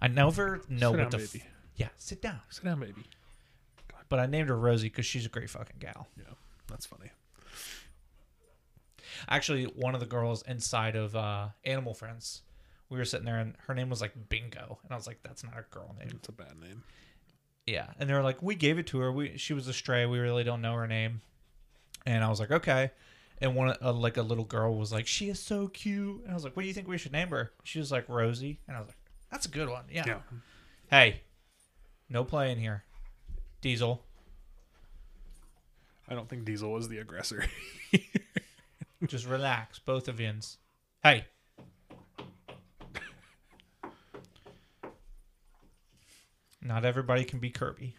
I never know Sit what down, the. F- yeah, sit down. Sit down, baby. But I named her Rosie because she's a great fucking gal. Yeah, that's funny. Actually, one of the girls inside of uh, Animal Friends, we were sitting there and her name was like Bingo, and I was like, "That's not a girl name." It's a bad name. Yeah, and they were like, "We gave it to her. We she was a stray. We really don't know her name." And I was like, "Okay." And one uh, like a little girl was like, "She is so cute." And I was like, "What do you think we should name her?" She was like Rosie, and I was like, "That's a good one." Yeah. Yeah. Hey, no play in here, Diesel. I don't think Diesel was the aggressor. Just relax, both of yous. Hey. Not everybody can be Kirby.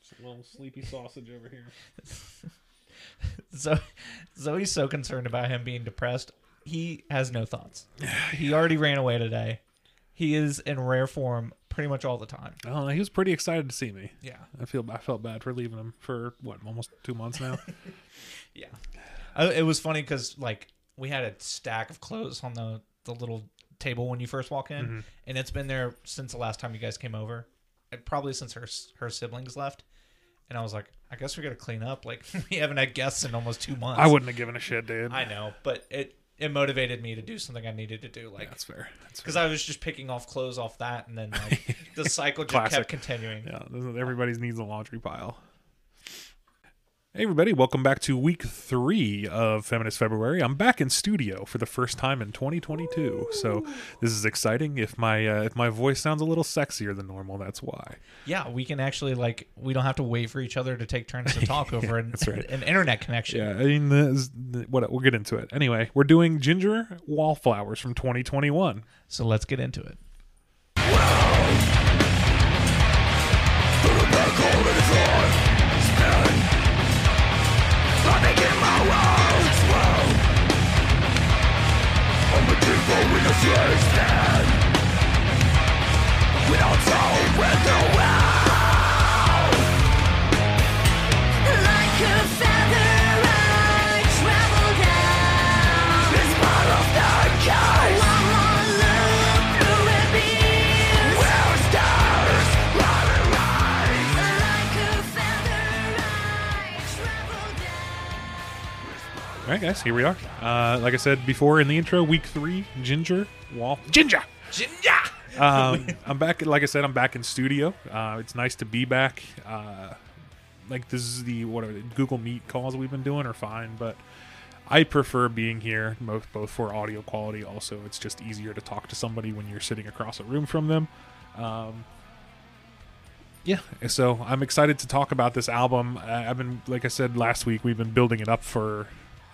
Just a little sleepy sausage over here. So Zoe's so concerned about him being depressed. He has no thoughts. He already ran away today. He is in rare form pretty much all the time. Oh, he was pretty excited to see me. Yeah. I feel I felt bad for leaving him for what almost two months now. Yeah. I, it was funny because like we had a stack of clothes on the the little table when you first walk in, mm-hmm. and it's been there since the last time you guys came over, and probably since her her siblings left. And I was like, I guess we got to clean up. Like we haven't had guests in almost two months. I wouldn't have given a shit, dude. I know, but it it motivated me to do something I needed to do. Like That's fair. That's fair. because I was just picking off clothes off that, and then like the cycle just kept continuing. Yeah, this is- everybody's needs a laundry pile. Hey everybody, welcome back to week three of Feminist February. I'm back in studio for the first time in 2022, so this is exciting. If my uh, if my voice sounds a little sexier than normal, that's why. Yeah, we can actually like we don't have to wait for each other to take turns to talk over an, That's right. an internet connection. Yeah, I mean, this, what we'll get into it anyway. We're doing Jinjer wallflowers from 2021. So let's get into it. Like right, guys, here we are. Uh, like I said before in the intro, week three, Jinjer wall Jinjer. Jinjer. um, I'm back. Like I said, I'm back in studio. Uh, it's nice to be back. Uh, like this is the what are the Google Meet calls we've been doing are fine, but I prefer being here both both for audio quality. Also, it's just easier to talk to somebody when you're sitting across a room from them. Um, yeah, so I'm excited to talk about this album. I- I've been, like I said last week, we've been building it up for,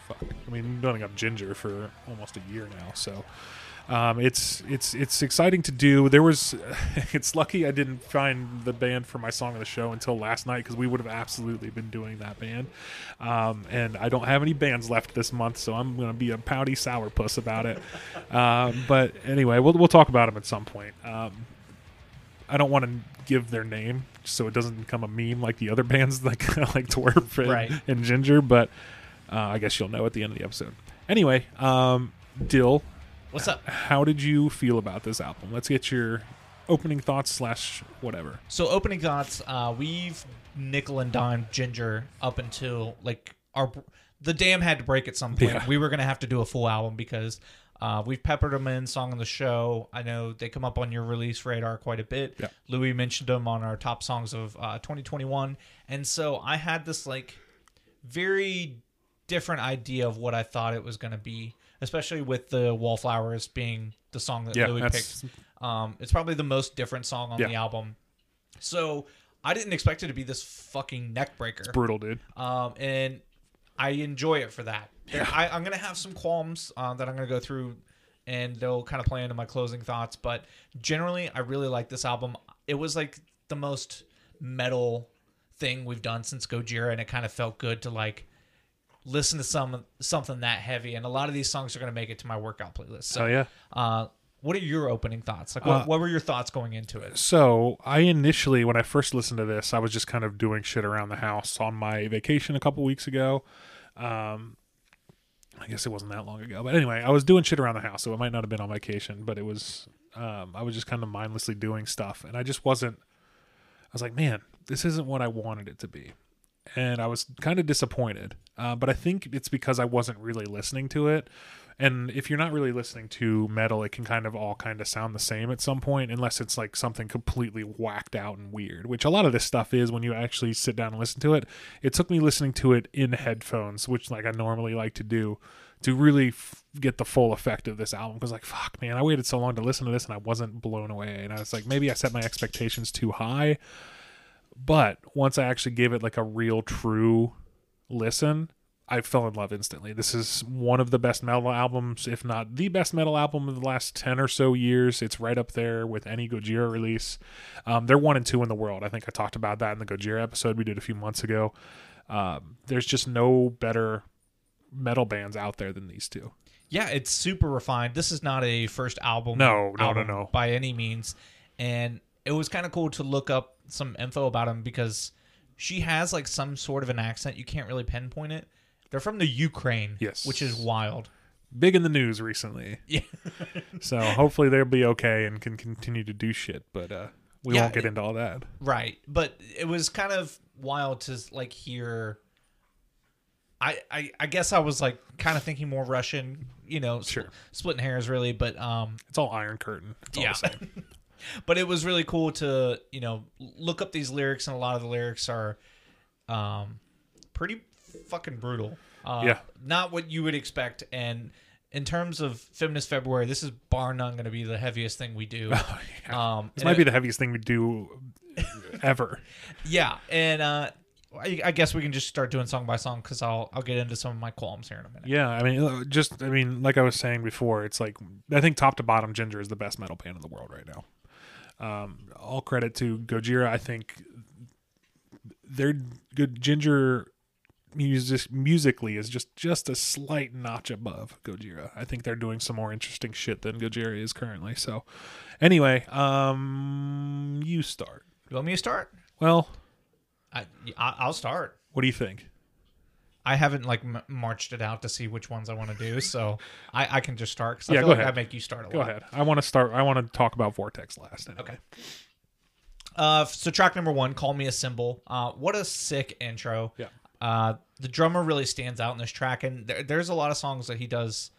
fuck, I mean, building up Jinjer for almost a year now. So um, it's it's it's exciting to do. There was, it's lucky I didn't find the band for my song of the show until last night because we would have absolutely been doing that band. Um, and I don't have any bands left this month, so I'm gonna be a pouty sourpuss about it. Um, but anyway, we'll we'll talk about them at some point. Um, I don't want to give their name so it doesn't become a meme like the other bands like like Twerp and, Right. and Jinjer, but uh, I guess you'll know at the end of the episode. Anyway, um, Dil, What's up? how did you feel about this album? Let's get your opening thoughts slash whatever. So opening thoughts. Uh, we've nickel and dime Jinjer up until like our the dam had to break at some point. Yeah. We were gonna have to do a full album because uh, we've peppered them in song on the show. I know they come up on your release radar quite a bit. Yeah. Louie mentioned them on our top songs of uh, 2021, and so I had this like very different idea of what I thought it was gonna be, especially with the Wallflowers being the song that Yeah, Louie picked. Um, it's probably the most different song on Yeah. the album. So I didn't expect it to be this fucking neck breaker. Brutal, dude. Um, and I enjoy it for that. There- I, I'm gonna have some qualms uh, that I'm gonna go through, and they'll kind of play into my closing thoughts. But generally, I really like this album. It was like the most metal thing we've done since Gojira, and it kind of felt good to like listen to some something that heavy. And a lot of these songs are gonna make it to my workout playlist. So Oh yeah. uh, what are your opening thoughts? Like, what, Uh, what were your thoughts going into it? So I initially, when I first listened to this, I was just kind of doing shit around the house on my vacation a couple weeks ago. Um, I guess it wasn't that long ago, but anyway, I was doing shit around the house, so it might not have been on vacation, but it was Um, I was just kind of mindlessly doing stuff, and I just wasn't. I was like, man, this isn't what I wanted it to be, and I was kind of disappointed. Uh, but I think it's because I wasn't really listening to it. And if you're not really listening to metal, it can kind of all kind of sound the same at some point, unless it's like something completely whacked out and weird, which a lot of this stuff is when you actually sit down and listen to it. It took me listening to it in headphones, which like I normally like to do, to really f- get the full effect of this album. Because like, fuck, man, I waited so long to listen to this and I wasn't blown away. And I was like, maybe I set my expectations too high. But once I actually gave it like a real, true listen, I fell in love instantly. This is one of the best metal albums, if not the best metal album of the last 10 or so years. It's right up there with any Gojira release. Um, they're one and two in the world. I think I talked about that in the Gojira episode we did a few months ago. Um, there's just no better metal bands out there than these two. Yeah, it's super refined. This is not a first album. No, no, no, album no. by any means. And it was kind of cool to look up some info about him because she has like some sort of an accent. You can't really pinpoint it. They're from the Ukraine, Yes. which is wild. Big in the news recently. Yeah, So hopefully they'll be okay and can continue to do shit. But uh, we Yeah, won't get into all that. right. But it was kind of wild to like hear. I, I, I guess I was like kind of thinking more Russian, you know, Sure. splitting hairs really, but um, It's all Iron Curtain. It's all Yeah. but it was really cool to you know look up these lyrics and a lot of the lyrics are um pretty fucking brutal uh Yeah. not what you would expect and in terms of feminist february this is bar none going to be the heaviest thing we do Oh, um This might it- be the heaviest thing we do ever. yeah and uh I, I guess we can just start doing song by song because I'll I'll get into some of my qualms here in a minute. Yeah, I mean, uh, just I mean, like I was saying before, it's like I think top to bottom, Jinjer is the best metal band in the world right now. Um, all credit to Gojira. I think they're good. Jinjer music musically is just just a slight notch above Gojira. I think they're doing some more interesting shit than Gojira is currently. So, anyway, um, you start. You want me to start? Well, I, I I'll start. what do you think? I haven't like m- marched it out to see which ones I want to do, so I, I can just start. 'cause I Yeah, feel go like ahead. I make you start a Go lot. ahead. I want to start. I want to talk about Vortex last. anyway. Okay. Uh, so track number one, "Call Me a Symbol." Uh, what a sick intro. Yeah. Uh, the drummer really stands out in this track, and there, there's a lot of songs that he does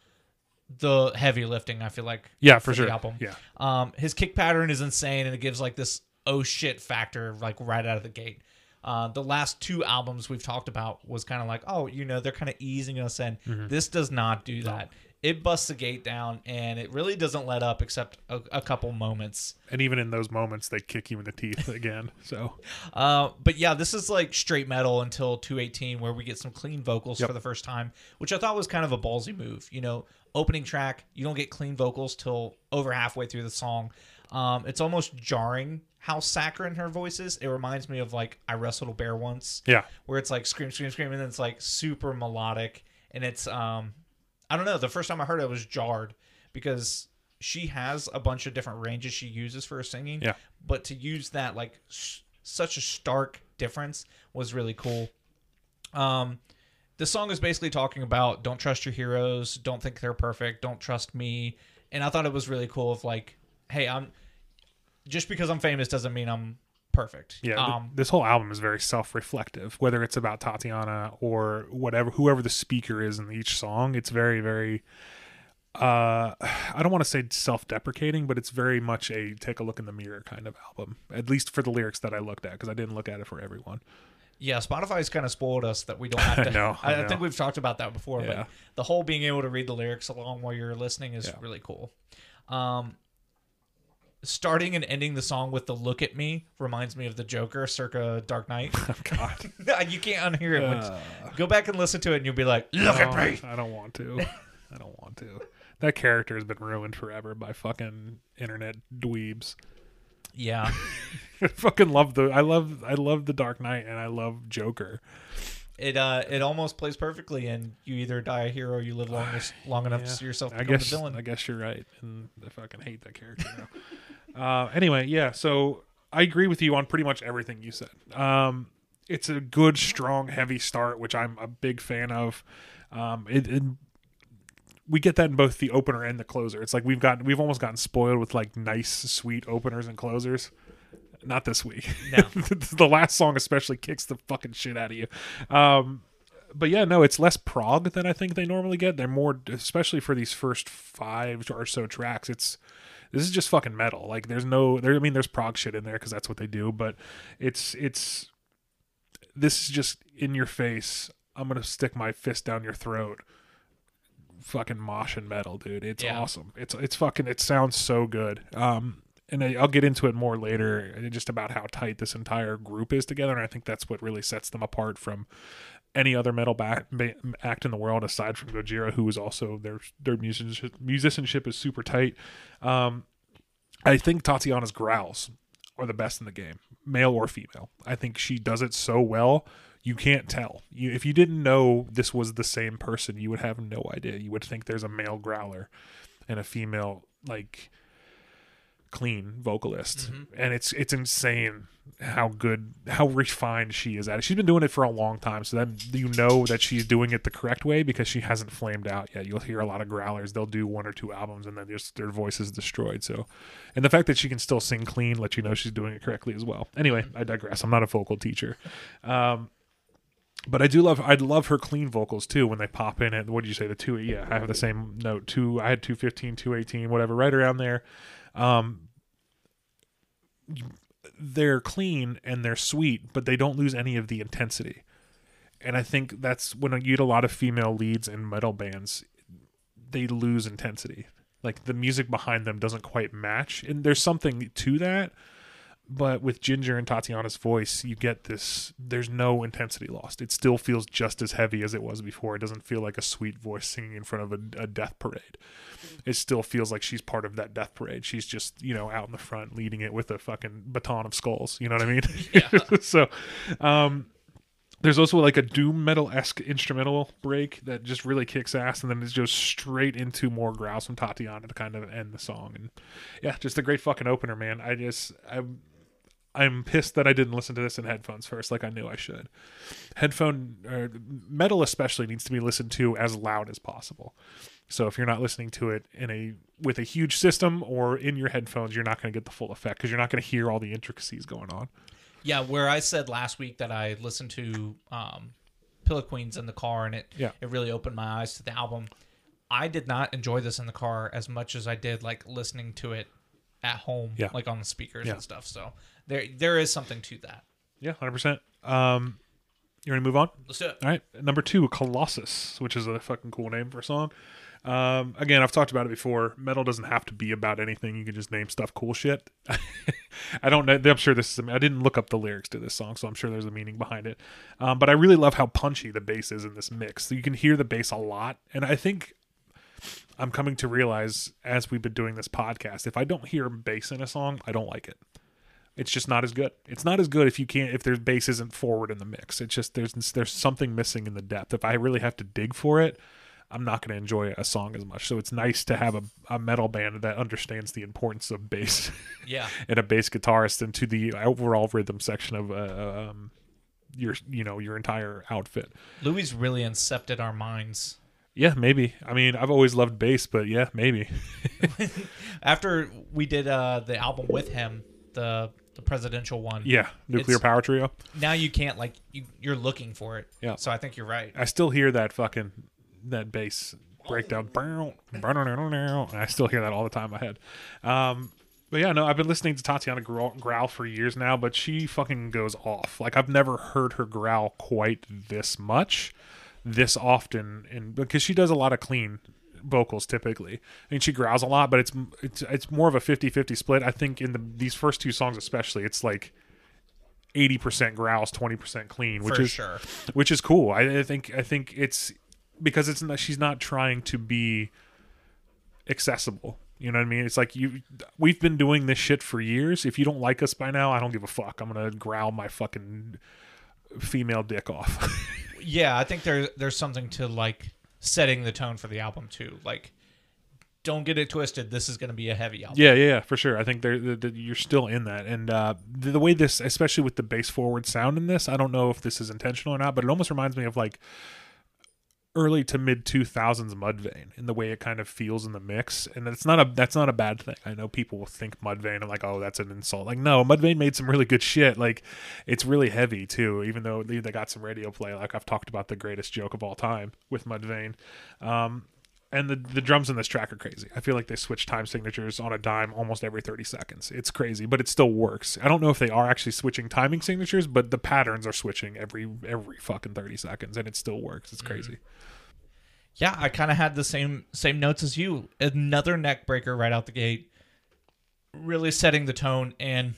the heavy lifting. I feel like. Yeah, for the sure. album. Yeah. Um, his kick pattern is insane, and it gives like this oh shit factor like right out of the gate. Uh, the last two albums we've talked about was kind of like, oh, you know, they're kind of easing us in. Mm-hmm. This does not do that. It busts the gate down, and it really doesn't let up except a, a couple moments. and even in those moments they kick you in the teeth again so Uh, but yeah, this is like straight metal until 218, where we get some clean vocals Yep. for the first time, which I thought was kind of a ballsy move. You know, opening track, you don't get clean vocals till over halfway through the song. Um, it's almost jarring how saccharine her voice is. It reminds me of like I wrestled a bear once, yeah where it's like scream, scream, scream, and then it's like super melodic, and it's um, I don't know. The first time I heard it, I was jarred because she has a bunch of different ranges she uses for her singing. Yeah. But to use that like s- such a stark difference was really cool. Um, the song is basically talking about don't trust your heroes, don't think they're perfect, don't trust me, and I thought it was really cool. Of like, hey, I'm just because I'm famous doesn't mean I'm perfect. yeah th- Um, this whole album is very self-reflective whether it's about tatiana or whatever whoever the speaker is in each song it's very very uh i don't want to say self-deprecating but it's very much a take a look in the mirror kind of album at least for the lyrics that i looked at because i didn't look at it for everyone Yeah, Spotify's kind of spoiled us that we don't have to. I know, I I, I think we've talked about that before, Yeah. but the whole being able to read the lyrics along while you're listening is Yeah. really cool. Um, starting and ending the song with the "Look at Me" reminds me of the Joker, circa Dark Knight. god you can't unhear it. Uh. Go back and listen to it, and you'll be like, "Look at me." i don't want to i don't want to that character has been ruined forever by fucking internet dweebs Yeah, I fucking love the I love I love the Dark Knight and I love Joker. it uh, it almost plays perfectly, and you either die a hero, or you live long long enough to Yeah. see yourself I become guess the villain. I guess you're right, and I fucking hate that character now. Uh, anyway, yeah. So I agree with you on pretty much everything you said. Um, it's a good, strong, heavy start, which I'm a big fan of. Um, it, it we get that in both the opener and the closer. It's like we've got we've almost gotten spoiled with like nice, sweet openers and closers. Not this week. No. the last song especially kicks the fucking shit out of you. Um, but yeah, no, it's less prog than I think they normally get. They're more, especially for these first five or so tracks. It's this is just fucking metal. Like there's no, there. I mean, there's prog shit in there because that's what they do. But it's it's this is just in your face. I'm gonna stick my fist down your throat. Fucking mosh and metal, dude. It's Yeah. awesome. It's it's fucking. It sounds so good. Um, and I, I'll get into it more later, uh, just about how tight this entire group is together. And I think that's what really sets them apart from any other metal back, ba- act in the world aside from Gojira, who is also their their musicianship, musicianship is super tight. Um, I think Tatiana's growls are the best in the game, male or female. I think she does it so well. You can't tell. You, if you didn't know this was the same person, you would have no idea. You would think there's a male growler and a female like clean vocalist, and it's it's insane how good, how refined she is at it. She's been doing it for a long time, so then you know that she's doing it the correct way because she hasn't flamed out yet. You'll hear a lot of growlers; they'll do one or two albums and then just their voice is destroyed. So, and the fact that she can still sing clean lets you know she's doing it correctly as well. Anyway, I digress. I'm not a vocal teacher. Um, but I do love I'd love her clean vocals too when they pop in at what did you say the two yeah I have the same note two I had 215 218 whatever right around there um they're clean and they're sweet but they don't lose any of the intensity. And I think that's when you get a lot of female leads in metal bands they lose intensity. Like the music behind them doesn't quite match. And there's something to that but with Jinjer and Tatiana's voice, you get this. There's no intensity lost. It still feels just as heavy as it was before. It doesn't feel like a sweet voice singing in front of a, a death parade. It still feels like she's part of that death parade. She's just you know out in the front leading it with a fucking baton of skulls. You know what I mean? So, um, there's also like a doom metal esque instrumental break that just really kicks ass, and then it goes straight into more growls from Tatiana to kind of end the song. And yeah, just a great fucking opener, man. I just I'm I'm pissed that I didn't listen to this in headphones first, like I knew I should. Headphone or metal especially needs to be listened to as loud as possible. So if you're not listening to it in a with a huge system or in your headphones, you're not going to get the full effect because you're not going to hear all the intricacies going on. Yeah, where I said last week that I listened to um, Pillow Queens in the car and it Yeah. it really opened my eyes to the album. I did not enjoy this in the car as much as I did like listening to it at home, Yeah. like on the speakers Yeah. and stuff. So there there is something to that. Yeah, hundred percent. Um, you ready to move on? Let's do it. All right, number two, Colossus, which is a fucking cool name for a song. Um, again, I've talked about it before. Metal doesn't have to be about anything. You can just name stuff cool shit. I don't know. I'm sure this is. I didn't look up the lyrics to this song, so I'm sure there's a meaning behind it. Um, but I really love how punchy the bass is in this mix. So you can hear the bass a lot, and I think I'm coming to realize as we've been doing this podcast, if I don't hear bass in a song, I don't like it. It's just not as good. It's not as good if you can't if there's bass isn't forward in the mix. It's just there's there's something missing in the depth. If I really have to dig for it, I'm not going to enjoy a song as much. So it's nice to have a, a metal band that understands the importance of bass Yeah. and a bass guitarist into the overall rhythm section of uh, um, your you know your entire outfit. Louis really incepted our minds. Yeah, maybe. I mean, I've always loved bass, but yeah, maybe. After we did uh, the album with him, the the presidential one. Yeah, nuclear It's- power trio. Now you can't like you, you're looking for it. Yeah. So I think you're right. I still hear that fucking that bass breakdown. And I still hear that all the time in my head. Um, but yeah, no, I've been listening to Tatiana growl, growl for years now, but she fucking goes off. Like I've never heard her growl quite this much, this often, and because she does a lot of clean vocals typically. I mean, she growls a lot, but it's it's it's more of a 50-50 split. I think in the these first two songs especially, it's like. 80% growls 20% clean which For is sure. which is cool. I, I think I think it's because it's not, she's not trying to be accessible. You know what I mean? It's like you we've been doing this shit for years. If you don't like us by now, I don't give a fuck. I'm gonna growl my fucking female dick off. Yeah, I think there there's something to like setting the tone for the album too. Like, don't get it twisted. This is going to be a heavy album. yeah, yeah, yeah, for sure. I think there the, the, you're still in that, and uh, the, the way this, especially with the bass forward sound in this, I don't know if this is intentional or not, but it almost reminds me of like early to mid 2000s Mudvayne in the way it kind of feels in the mix and that's not a that's not a bad thing. I know people will think Mudvayne and like oh that's an insult. Like no, Mudvayne made some really good shit. Like it's really heavy too even though they, got some radio play like I've talked about the greatest joke of all time with Mudvayne. Um and the the drums in this track are crazy. I feel like they switch time signatures on a dime almost every 30 seconds. It's crazy, but it still works. I don't know if they are actually switching timing signatures, but the patterns are switching every every fucking 30 seconds and it still works. It's mm-hmm. crazy. Yeah, I kind of had the same same notes as you. Another neck breaker right out the gate, really setting the tone. And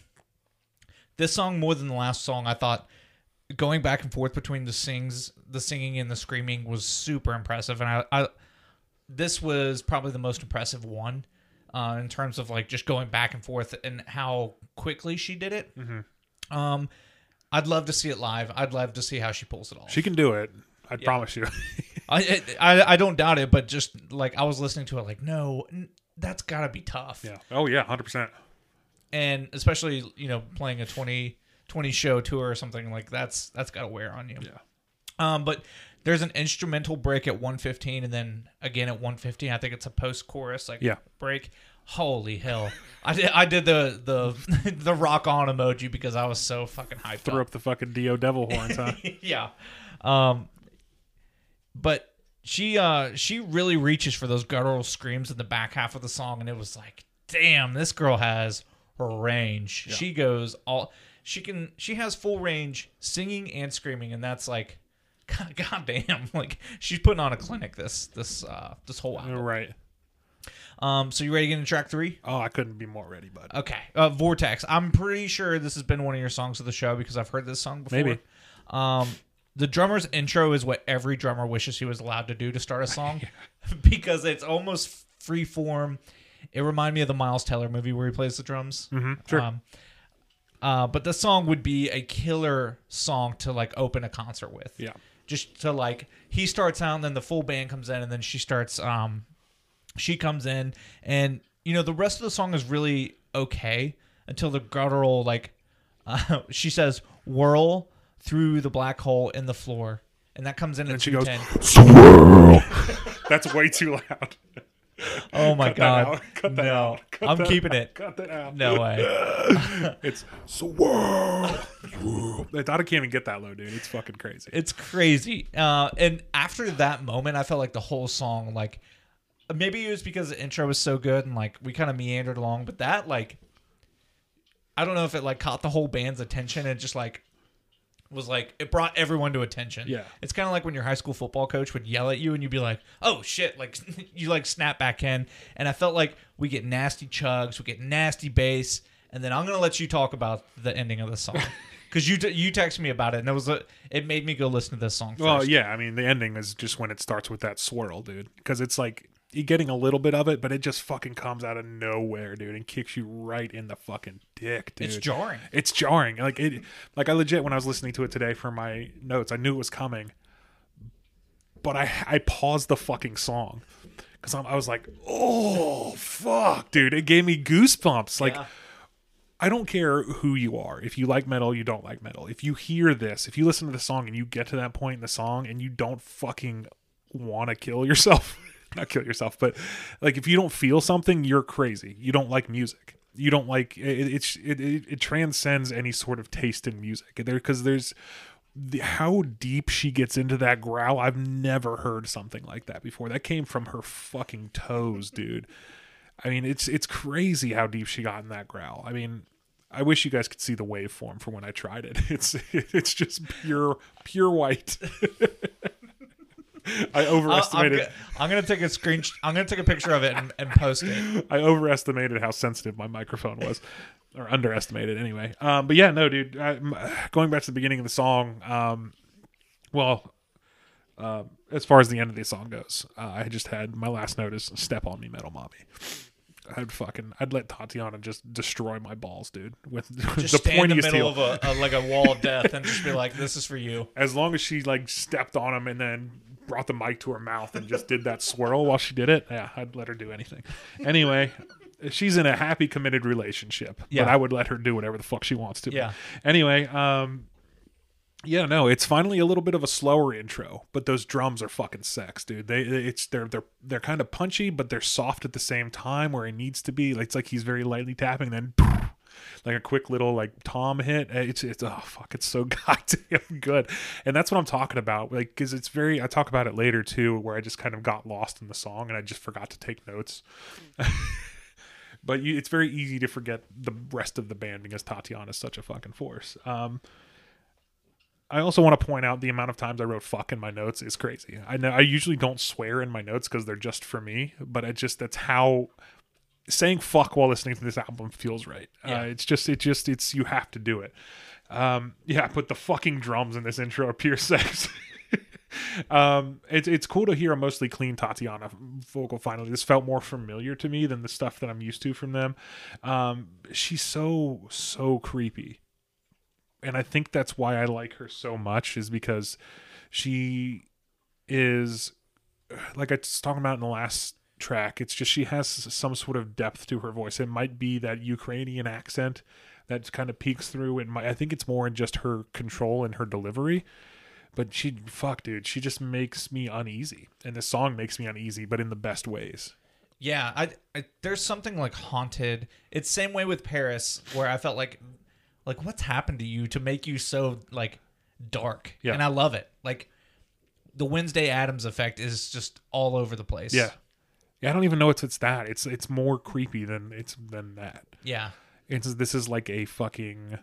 this song, more than the last song, I thought going back and forth between the sings, the singing and the screaming was super impressive. And I, I this was probably the most impressive one uh, in terms of like just going back and forth and how quickly she did it. Um, I'd love to see it live. I'd love to see how she pulls it off. She can do it. I promise you. I, I I don't doubt it, but just like I was listening to it, like no, n- that's got to be tough. yeah. Oh yeah, 100%. And especially you know playing a 20, 20 show tour or something like that's that's got to wear on you. Yeah. Um, but there's an instrumental break at 115, and then again at 150. I think it's a post chorus like Yeah. break. Holy hell! I did I did the the the rock on emoji because I was so fucking hyped Throw up. up the fucking Dio devil horns, huh? yeah. Um but she uh she really reaches for those guttural screams in the back half of the song and it was like, damn, this girl has range. She goes all she can she has full range singing and screaming and that's like god, god damn like she's putting on a clinic this this uh this whole album. right. Um so you ready to get into track 3? Oh, I couldn't be more ready, bud. Okay. Uh, Vortex. I'm pretty sure this has been one of your songs of the show because I've heard this song before. Maybe. Um, the drummer's intro is what every drummer wishes he was allowed to do to start a song because it's almost free form. It reminded me of the Miles Teller movie where he plays the drums. hmm Sure. Um, uh, but the song would be a killer song to like open a concert with. yeah. Just to like he starts out and then the full band comes in and then she starts um she comes in and you know the rest of the song is really okay until the guttural like uh, she says whirl through the black hole in the floor and that comes in at And she goes, swirl. That's way too loud. oh my Cut that god out. Cut that no out. Cut i'm that keeping out. it Cut that out. no way It's swirl. swirl. I can't even get that low, dude. It's fucking crazy. it's crazy uh and after that moment i felt like the whole song like maybe it was because the intro was so good and like we kind of meandered along but that like i don't know if it like caught the whole band's attention and just like was like it brought everyone to attention Yeah. it's kind of like when your high school football coach would yell at you and you'd be like oh shit like you like snap back in and i felt like we get nasty chugs we get nasty bass and then i'm gonna let you talk about the ending of the song because you t- you texted me about it and it was a, it made me go listen to this song first. Well, yeah. I mean, the ending is just when it starts with that swirl, dude. Because it's like getting a little bit of it, but it just fucking comes out of nowhere, dude, and kicks you right in the fucking dick, dude. It's jarring. It's jarring. Like it. Like I legit when I was listening to it today for my notes, I knew it was coming, but I I paused the fucking song because I was like, oh fuck, dude. It gave me goosebumps. Like. Yeah. I don't care who you are. If you like metal, you don't like metal. If you hear this, if you listen to the song and you get to that point in the song and you don't fucking want to kill yourself, not kill yourself, but like if you don't feel something, you're crazy. You don't like music. You don't like it. It, it, it transcends any sort of taste in music. There because there's the, how deep she gets into that growl. I've never heard something like that before. That came from her fucking toes, dude. I mean, it's it's crazy how deep she got in that growl. I mean, I wish you guys could see the waveform for when I tried it. It's it's just pure pure white. I I'm, overestimated. go- I'm gonna take a screen. I'm gonna take a picture of it and, and post it. I overestimated how sensitive my microphone was, or underestimated anyway. Um, but yeah, no, dude. I, going back to the beginning of the song, um, well, um, as far as the end of the song goes, uh, I just had my last note is "Step on me, metal mommy." I'd fucking, I'd let Tatiana just destroy my balls, dude. With Just the stand in the middle heel. of a, a like a wall of death and just be like, "This is for you." as long as she like stepped on him and then brought the mic to her mouth and just did that swirl while she did it, yeah, I'd let her do anything. Anyway, she's in a happy committed relationship, Yeah. but I would let her do whatever the fuck she wants to. Yeah. Anyway, um, Yeah, no, it's finally a little bit of a slower intro, but those drums are fucking sex, dude. They it's they're they're they're kind of punchy, but they're soft at the same time where it needs to be. It's like he's very lightly tapping, then like a quick little like tom hit. It's it's oh fuck, it's so goddamn good, and that's what I'm talking about. Like because it's very. I talk about it later too, where I just kind of got lost in the song and I just forgot to take notes. but you, it's very easy to forget the rest of the band because Tatiana is such a fucking force. Um, I also want to point out the amount of times I wrote "fuck" in my notes is crazy. I know I usually don't swear in my notes because they're just for me, but I just that's how saying "fuck" while listening to this album feels right. Yeah. Uh, it's just it just it's you have to do it. Um, yeah, but the fucking drums in this intro are pure sex. um, it's it's cool to hear a mostly clean Tatiana vocal. Finally, this felt more familiar to me than the stuff that I'm used to from them. Um, she's so so creepy and I think that's why I like her so much is because she is like I was talking about in the last track. It's just she has some sort of depth to her voice. It might be that Ukrainian accent that kind of peeks through. And I think it's more in just her control and her delivery. But she, fuck, dude, she just makes me uneasy, and this song makes me uneasy, but in the best ways. Yeah, I, I there's something like haunted. It's same way with Paris where I felt like like what's happened to you to make you so like dark. Yeah. And I love it. Like the Wednesday Addams effect is just all over the place. Yeah, yeah. I don't even know it's it's that. It's it's more creepy than it's than that. Yeah. It's this is like a fucking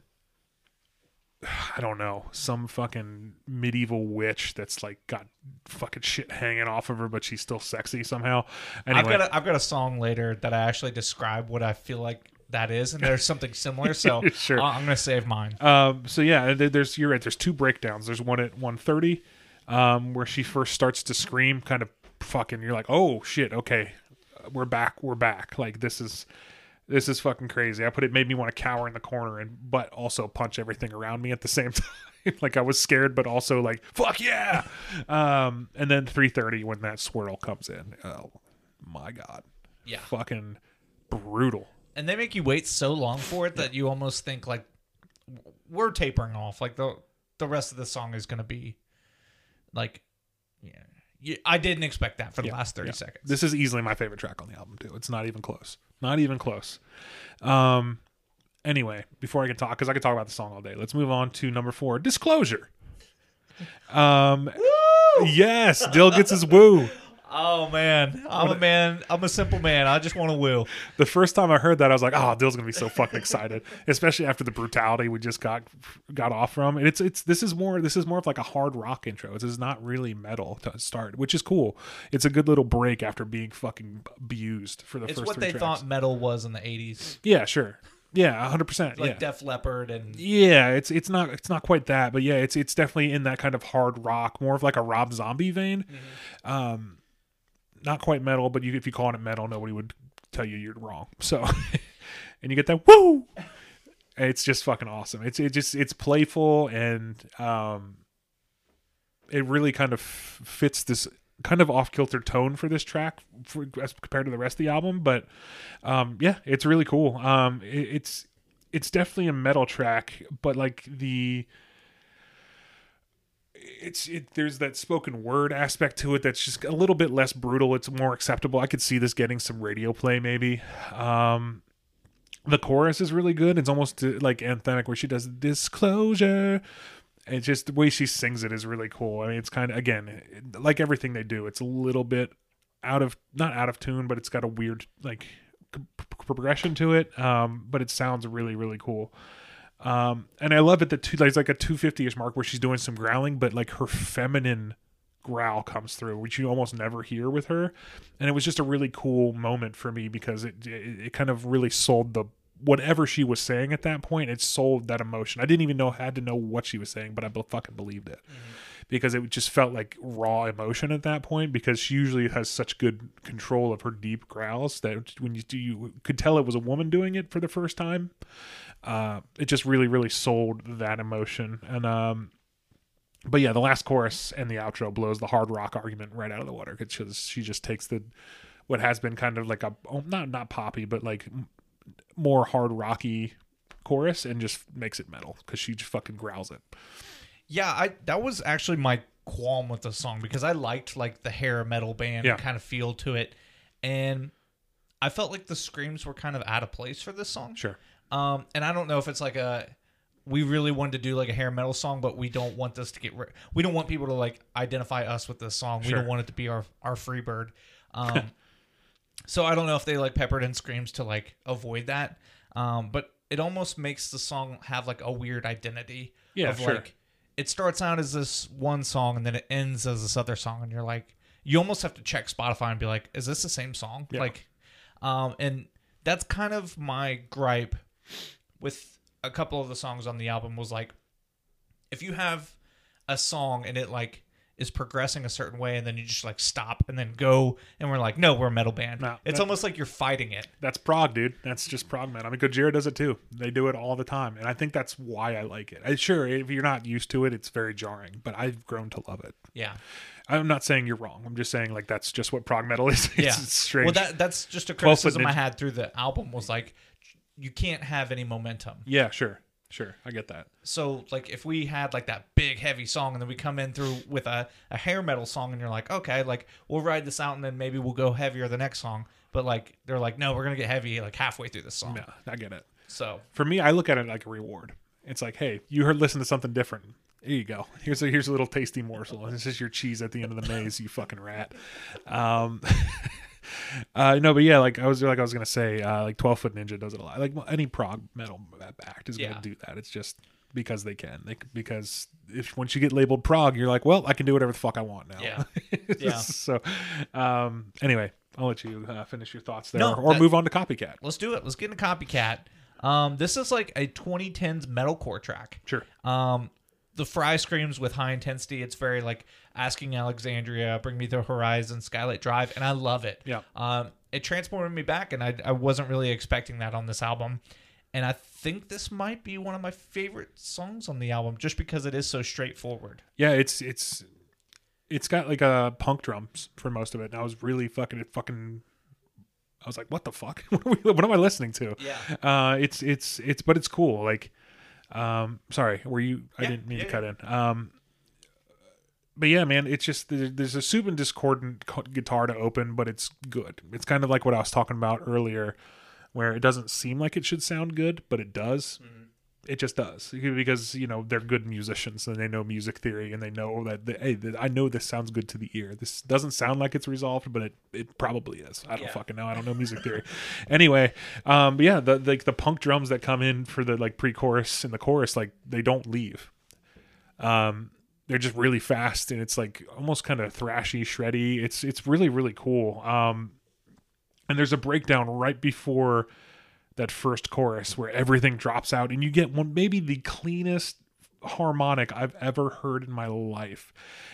I don't know, some fucking medieval witch that's like got fucking shit hanging off of her, but she's still sexy somehow. Anyway, I've got a, I've got a song later that I actually describe what I feel like that is, and there's something similar. So Sure. I- I'm gonna save mine. Um, so yeah, there's you're right. There's two breakdowns. There's one at 1:30, um, where she first starts to scream, kind of fucking. You're like, oh shit, okay, we're back, we're back. Like this is this is fucking crazy. I put it made me want to cower in the corner and but also punch everything around me at the same time. like I was scared, but also like fuck yeah. Um, and then 3:30 when that swirl comes in. Oh my god, Yeah. fucking brutal. and they make you wait so long for it that you almost think like we're tapering off. Like the the rest of the song is gonna be like, yeah. I didn't expect that for the last thirty Yeah. seconds. This is easily my favorite track on the album too. It's not even close. Not even close. Um anyway, before I can talk cuz I could talk about the song all day. Let's move on to number 4, Disclosure. Um yes, Dil gets his woo. Oh man, I'm a man. I'm a simple man. I just want to woo. The first time I heard that I was like, "Oh, Dil's going to be so fucking excited." Especially after the brutality we just got got off from. And it's it's this is more this is more of like a hard rock intro. This is not really metal to start, which is cool. It's a good little break after being fucking abused for the It's first what they tracks. thought metal was in the '80s, Yeah, sure. Yeah, hundred percent. like Yeah, Def Leppard and yeah. It's it's not it's not quite that, but yeah, it's it's definitely in that kind of hard rock, more of like a Rob Zombie vein. Um, not quite metal, but you if you call it metal, nobody would tell you you're wrong. So, and you get that woo. It's just fucking awesome. It's it just it's playful and um, it really kind of fits this kind of off kilter tone for this track for, as compared to the rest of the album. But um, yeah, it's really cool. Um, it, it's it's definitely a metal track, but like the it's it, there's that spoken word aspect to it that's just a little bit less brutal. It's more acceptable. I could see this getting some radio play maybe. Um, the chorus is really good. It's almost uh, like anthemic where she does disclosure. It's just the way she sings it is really cool. I mean, it's kind of again like everything they do. It's a little bit out of not out of tune, but it's got a weird like progression to it. Um, but it sounds really really cool. Um, and I love it that two, there's like a 250ish mark where she's doing some growling, but like her feminine growl comes through, which you almost never hear with her. And it was just a really cool moment for me because it it, it kind of really sold the whatever she was saying at that point. It sold that emotion. I didn't even know had to know what she was saying, but I fucking believed it because it just felt like raw emotion at that point because she usually has such good control of her deep growls that when you do you could tell it was a woman doing it for the first time uh it just really really sold that emotion and um but yeah the last chorus and the outro blows the hard rock argument right out of the water because she just takes the what has been kind of like a oh, not not poppy but like more hard rocky chorus and just makes it metal because she just fucking growls it Yeah, I that was actually my qualm with the song because I liked like the hair metal band Yeah. kind of feel to it, and I felt like the screams were kind of out of place for this song. Sure. Um, and I don't know if it's like a we really wanted to do like a hair metal song, but we don't want this to get ri- we don't want people to like identify us with this song. We don't want it to be our our free bird. Um, so I don't know if they like peppered in screams to like avoid that. Um, but it almost makes the song have like a weird identity. Yeah, of sure. like it starts out as this one song and then it ends as this other song, and you're like, you almost have to check Spotify and be like, is this the same song? Yeah. Like, um, and that's kind of my gripe with a couple of the songs on the album was like, if you have a song and it like is progressing a certain way and then you just like stop and then go and we're like no we're a metal band No, it's that- almost like you're fighting it That's prog, dude. That's just prog, man. I mean, Gojira does it too. They do it all the time, and I think that's why I like it. I, sure, if you're not used to it, it's very jarring, but I've grown to love it. yeah I'm not saying you're wrong. I'm just saying like that's just what prog metal is. It's, yeah it's strange. well that that's just a criticism i had through the album was like you can't have any momentum yeah, sure, sure. I get that. so like if we had like that big heavy song and then we come in through with a, a hair metal song and you're like okay like we'll ride this out and then maybe we'll go heavier the next song but like they're like no we're gonna get heavy like halfway through this song Yeah, I get it. so For me, I look at it like a reward. It's like, hey, you heard listen to something different. Here you go. Here's a here's a little tasty morsel. This is your cheese at the end of the maze, you fucking rat. Um, uh, no, but yeah, like I was like I was gonna say, uh, like Twelve Foot Ninja does it a lot. Like any prog metal act is gonna do that. It's just because they can. They because if once you get labeled prog, you're like, well, I can do whatever the fuck I want now. Yeah. Yeah. so, um, anyway, I'll let you uh, finish your thoughts there, No, or that- move on to Copycat. let's do it. Let's get into Copycat. Um, this is like a 2010s metalcore track. Sure. Um, the Fry screams with high intensity. It's very like Asking Alexandria, Bring Me the Horizon, Skylit Drive, and I love it. Yeah. Um, it transported me back, and I, I wasn't really expecting that on this album. And I think this might be one of my favorite songs on the album, just because it is so straightforward. Yeah, it's it's it's got like a punk drums for most of it. And I was really fucking it fucking I was like, what the fuck? what, are we, what am I listening to? Yeah. Uh it's it's it's but it's cool. Like um sorry, were you I Yeah, didn't mean yeah, to cut in. Um but yeah, man, it's just there's a super discordant guitar to open, but it's good. It's kind of like what I was talking about earlier, where it doesn't seem like it should sound good, but it does it just does because you know they're good musicians and they know music theory and they know that the, hey I know this sounds good to the ear. This doesn't sound like it's resolved, but it, it probably is. I don't Yeah. fucking know. I don't know music theory. anyway, um, but yeah, the like the punk drums that come in for the like pre-chorus and the chorus, like they don't leave. Um, they're just really fast and it's like almost kind of thrashy, shreddy. It's it's really really cool. Um, and there's a breakdown right before that first chorus where everything drops out and you get one maybe the cleanest harmonic I've ever heard in my life.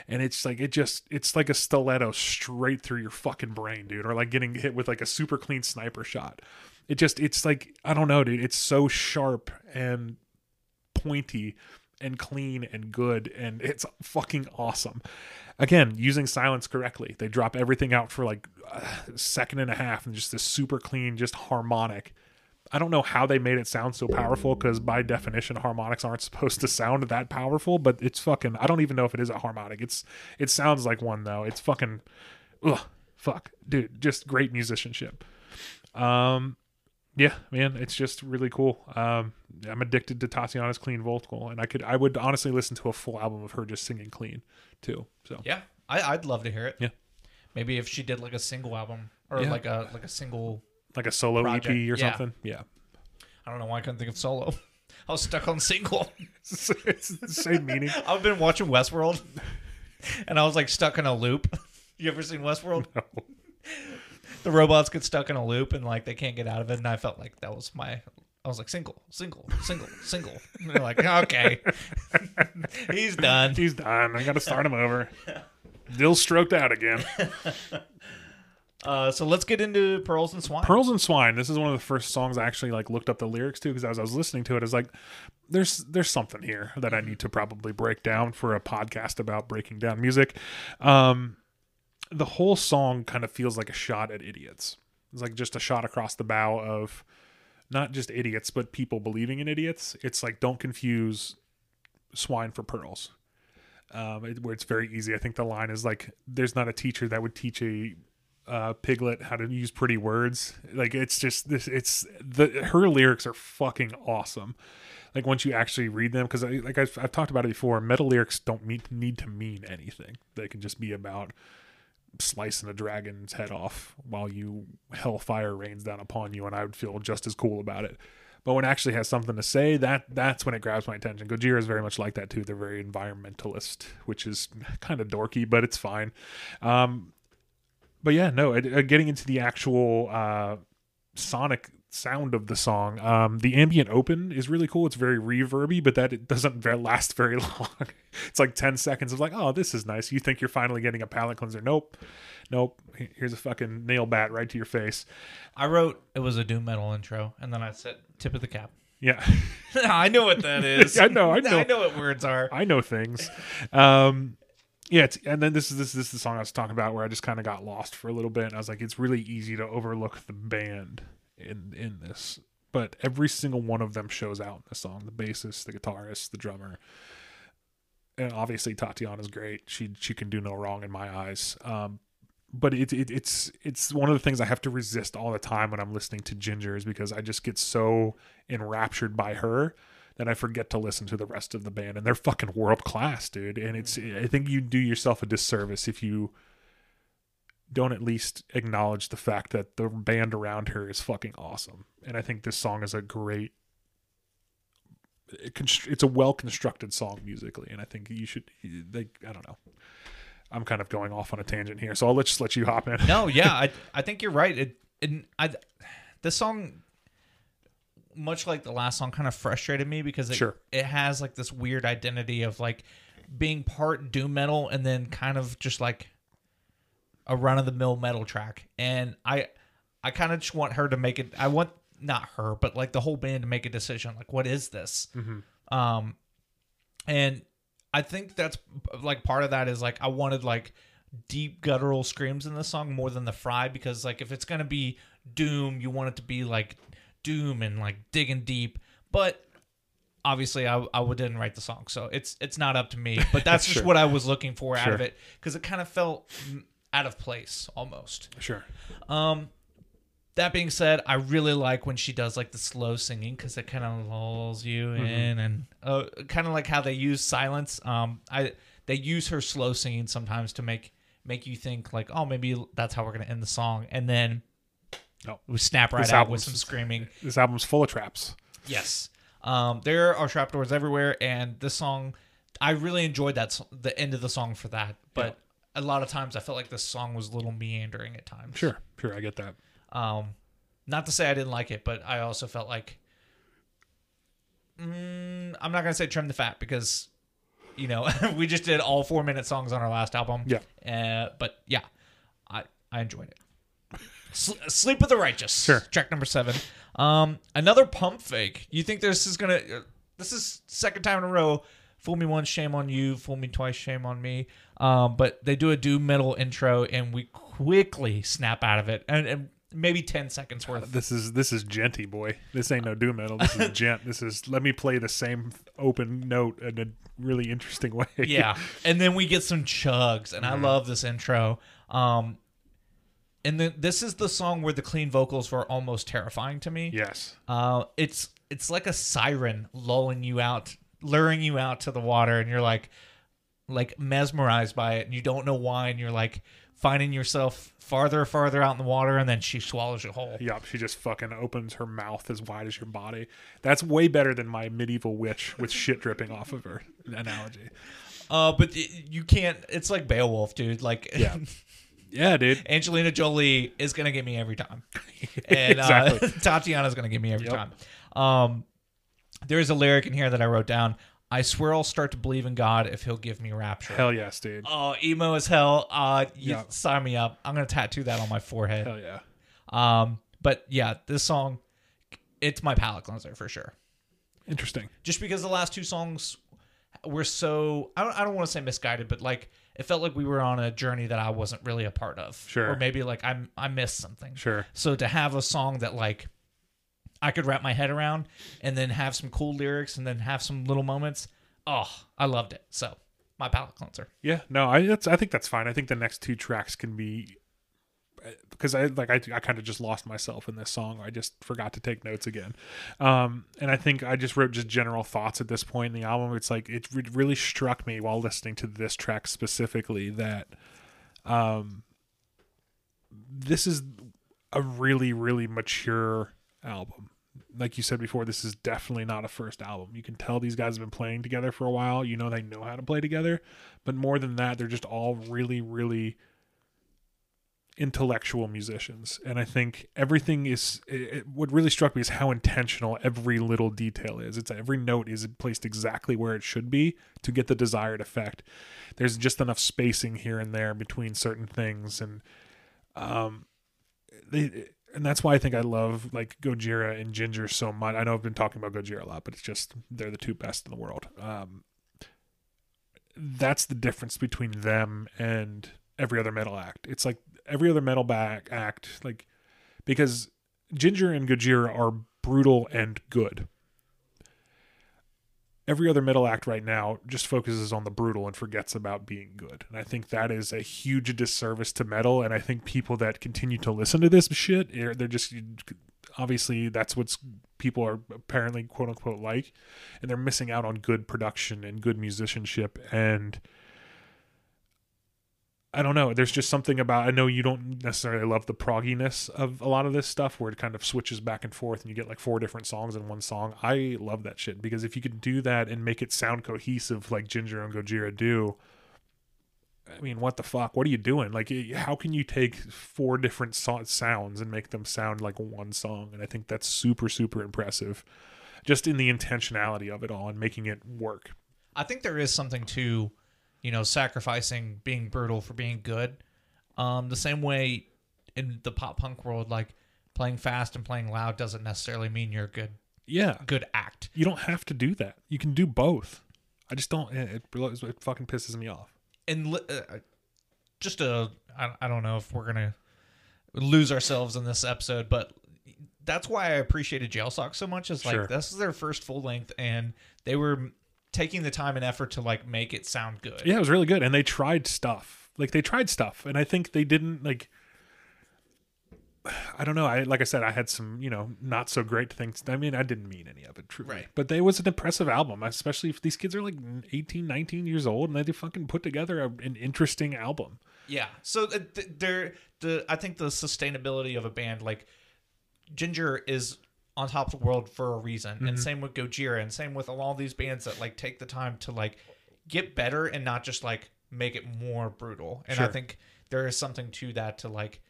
And it's like it just it's like a stiletto straight through your fucking brain, dude, or like getting hit with like a super clean sniper shot. It just it's like I don't know, dude, it's so sharp and pointy and clean and good and it's fucking awesome again using silence correctly they drop everything out for like a second and a half and just this super clean just harmonic i don't know how they made it sound so powerful because by definition harmonics aren't supposed to sound that powerful but it's fucking i don't even know if it is a harmonic it's it sounds like one though it's fucking ugh, fuck dude just great musicianship um yeah, man, it's just really cool. Um, I'm addicted to Tatiana's clean vocal, and I could, I would honestly listen to a full album of her just singing clean, too. So Yeah, I, I'd love to hear it. Yeah. Maybe if she did like a single album or Yeah. like a like a single. Like a solo Project, EP or yeah. something. Yeah, I don't know why I couldn't think of solo. I was stuck on single. it's, the same meaning. I've been watching Westworld, and I was like stuck in a loop. You ever seen Westworld? The robots get stuck in a loop and like they can't get out of it, and I felt like that was my. I was like single, single, single, single. And they're like, okay, he's done. He's done. I got to start him over. Dil stroked out again. Uh, so let's get into pearls and swine. Pearls and Swine. This is one of the first songs I actually like looked up the lyrics to because as I was listening to it, I was like, "There's there's something here that I need to probably break down for a podcast about breaking down music." Um, the whole song kind of feels like a shot at idiots. It's like just a shot across the bow of not just idiots, but people believing in idiots. It's like don't confuse swine for pearls. um, it- where it's very easy. I think the line is like, "There's not a teacher that would teach a uh, piglet how to use pretty words." Like it's just this. It's the her lyrics are fucking awesome. Like once you actually read them, because like I've, I've talked about it before, metal lyrics don't mean, need to mean anything. They can just be about slicing a dragon's head off while you hellfire rains down upon you, and I would feel just as cool about it. But when it actually has something to say, that that's when it grabs my attention. Gojira is very much like that too. They're very environmentalist, which is kind of dorky, but it's fine. Um, but yeah, no, it, uh, getting into the actual uh, sonic sound of the song, um, the ambient open is really cool. It's very reverby, but that it doesn't last very long. it's like ten seconds of like, oh, this is nice. You think you're finally getting a palate cleanser? Nope, nope. Here's a fucking nail bat right to your face. I wrote it was a doom metal intro, and then I said tip of the cap. Yeah. I know what that is. I know, I know. I know what words are. I know things. Um, yeah, and then this is this, this is the song I was talking about where I just kind of got lost for a little bit. And I was like, it's really easy to overlook the band in in this, but every single one of them shows out in the song: the bassist, the guitarist, the drummer, and obviously Tatiana's great. She she can do no wrong in my eyes. Um, but it, it it's it's one of the things I have to resist all the time when I'm listening to Jinjer is because I just get so enraptured by her that I forget to listen to the rest of the band and they're fucking world class, dude. And it's mm-hmm. I think you do yourself a disservice if you don't at least acknowledge the fact that the band around her is fucking awesome. And I think this song is a great it's a well constructed song musically and I think you should like I don't know. I'm kind of going off on a tangent here, so I'll let just let you hop in. No, yeah, I I think you're right. It and I this song much like the last song kind of frustrated me because it Sure. it has like this weird identity of like being part doom metal and then kind of just like a run of the mill metal track. And I I kind of just want her to make it I want not her, but like the whole band to make a decision like what is this? Um and I think that's like part of that is like I wanted like deep guttural screams in the song more than the fry because like if it's gonna be doom, you want it to be like doom and like digging deep. But obviously, I I didn't write the song, so it's it's not up to me. But that's just what I was looking for out of it because it kind of felt out of place almost. Sure. Um, that being said, I really like when she does like the slow singing because it kind of lulls you in, and uh, kind of like how they use silence. Um, I they use her slow singing sometimes to make make you think like, oh, maybe that's how we're gonna end the song, and then No. we snap right This out with some screaming. This album's full of traps. Yes. Um, there are trapdoors everywhere, and this song, I really enjoyed that the end of the song for that. But a lot of times, I felt like this song was a little meandering at times. Sure. Sure, I get that. Um, not to say I didn't like it, but I also felt like mm, I'm not gonna say trim the fat because you know we just did all four minute songs on our last album. Yeah. Uh, but yeah, I I enjoyed it. Sleep with the Righteous. Sure. Track number seven. Um, another pump fake. You think this is gonna? uh, This is second time in a row. Fool me once, shame on you. Fool me twice, shame on me. Um, but they do a doom metal intro, and we quickly snap out of it, and, and maybe ten seconds worth. This is this is djenty boy. This ain't no doom metal. This is djent. This is let me play the same open note in a really interesting way. yeah and then we get some chugs and i love this intro um and then this is the song where the clean vocals were almost terrifying to me yes. uh it's it's like a siren lulling you out luring you out to the water and you're like like mesmerized by it and you don't know why and you're like finding yourself farther farther out in the water and then she swallows you whole Yep, She just fucking opens her mouth as wide as your body. That's way better than my medieval witch with shit dripping off of her analogy. uh but you can't it's like beowulf dude like Yeah. Yeah, dude. Angelina Jolie is gonna get me every time, and Exactly. uh, Tatiana's gonna get me every Yep. time. Um, there's a lyric in here that I wrote down. I swear I'll start to believe in God if He'll give me rapture. Hell yes, dude. Oh, emo as hell. Uh, you Yeah. sign me up. I'm gonna tattoo that on my forehead. Hell yeah. Um, but yeah, this song, it's my palate cleanser for sure. Interesting. Just because the last two songs were so I don't I don't want to say misguided, but like it felt like we were on a journey that I wasn't really a part of. Sure. Or maybe like I I missed something. Sure. So to have a song that like I could wrap my head around and then have some cool lyrics and then have some little moments, oh, I loved it. So my palate cleanser. Yeah, no, I that's I think that's fine. I think the next two tracks can be because I like I, I kind of just lost myself in this song. I just forgot to take notes again, um, and I think I just wrote just general thoughts at this point in the album. It's like it really struck me while listening to this track specifically that, um, this is a really really mature album. Like you said before, this is definitely not a first album. You can tell these guys have been playing together for a while. You know they know how to play together, but more than that, they're just all really really intellectual musicians. And i think everything is it, what really struck me is how intentional every little detail is. It's every note is placed exactly where it should be to get the desired effect. There's just enough spacing here and there between certain things. And um they and that's why i think i love like gojira and Jinjer so much. I know i've been talking about gojira a lot but it's just they're the two best in the world. Um that's the difference between them and every other metal act. It's like every other metal back act, like because Jinjer and Gojira are brutal and good. Every other metal act right now just focuses on the brutal and forgets about being good. And I think that is a huge disservice to metal. And I think people that continue to listen to this shit, they're just obviously that's what's people are apparently quote unquote like and they're missing out on good production and good musicianship and I don't know. There's just something about I know you don't necessarily love the progginess of a lot of this stuff where it kind of switches back and forth and you get like four different songs in one song. I love that shit because if you could do that and make it sound cohesive like Jinjer and Gojira do, I mean, what the fuck? What are you doing? Like, how can you take four different so- sounds and make them sound like one song? And I think that's super, super impressive, just in the intentionality of it all and making it work. I think there is something to, you know, sacrificing being brutal for being good. Um, the same way in the pop punk world, like playing fast and playing loud doesn't necessarily mean you're a good Yeah, good act. you don't have to do that. You can do both. I just don't. It, it, it fucking pisses me off. And li- uh, just a, I, I don't know if we're gonna lose ourselves in this episode, but that's why I appreciated Jail Sock so much. Is like Sure. this is their first full length, and they were taking the time and effort to like make it sound good. Yeah, it was really good, and they tried stuff. Like they tried stuff, and I think they didn't like. I don't know. I like I said, I had some you know not so great things. I mean, I didn't mean any of it, truly. Right. But they was an impressive album, especially if these kids are like 18, 19 years old, and they fucking put together a, an interesting album. Yeah. So uh, th- there, the I think the sustainability of a band like Jinjer is on top of the world for a reason, and same with Gojira, and same with all these bands that like take the time to like get better and not just like make it more brutal. And I think there is something to that to like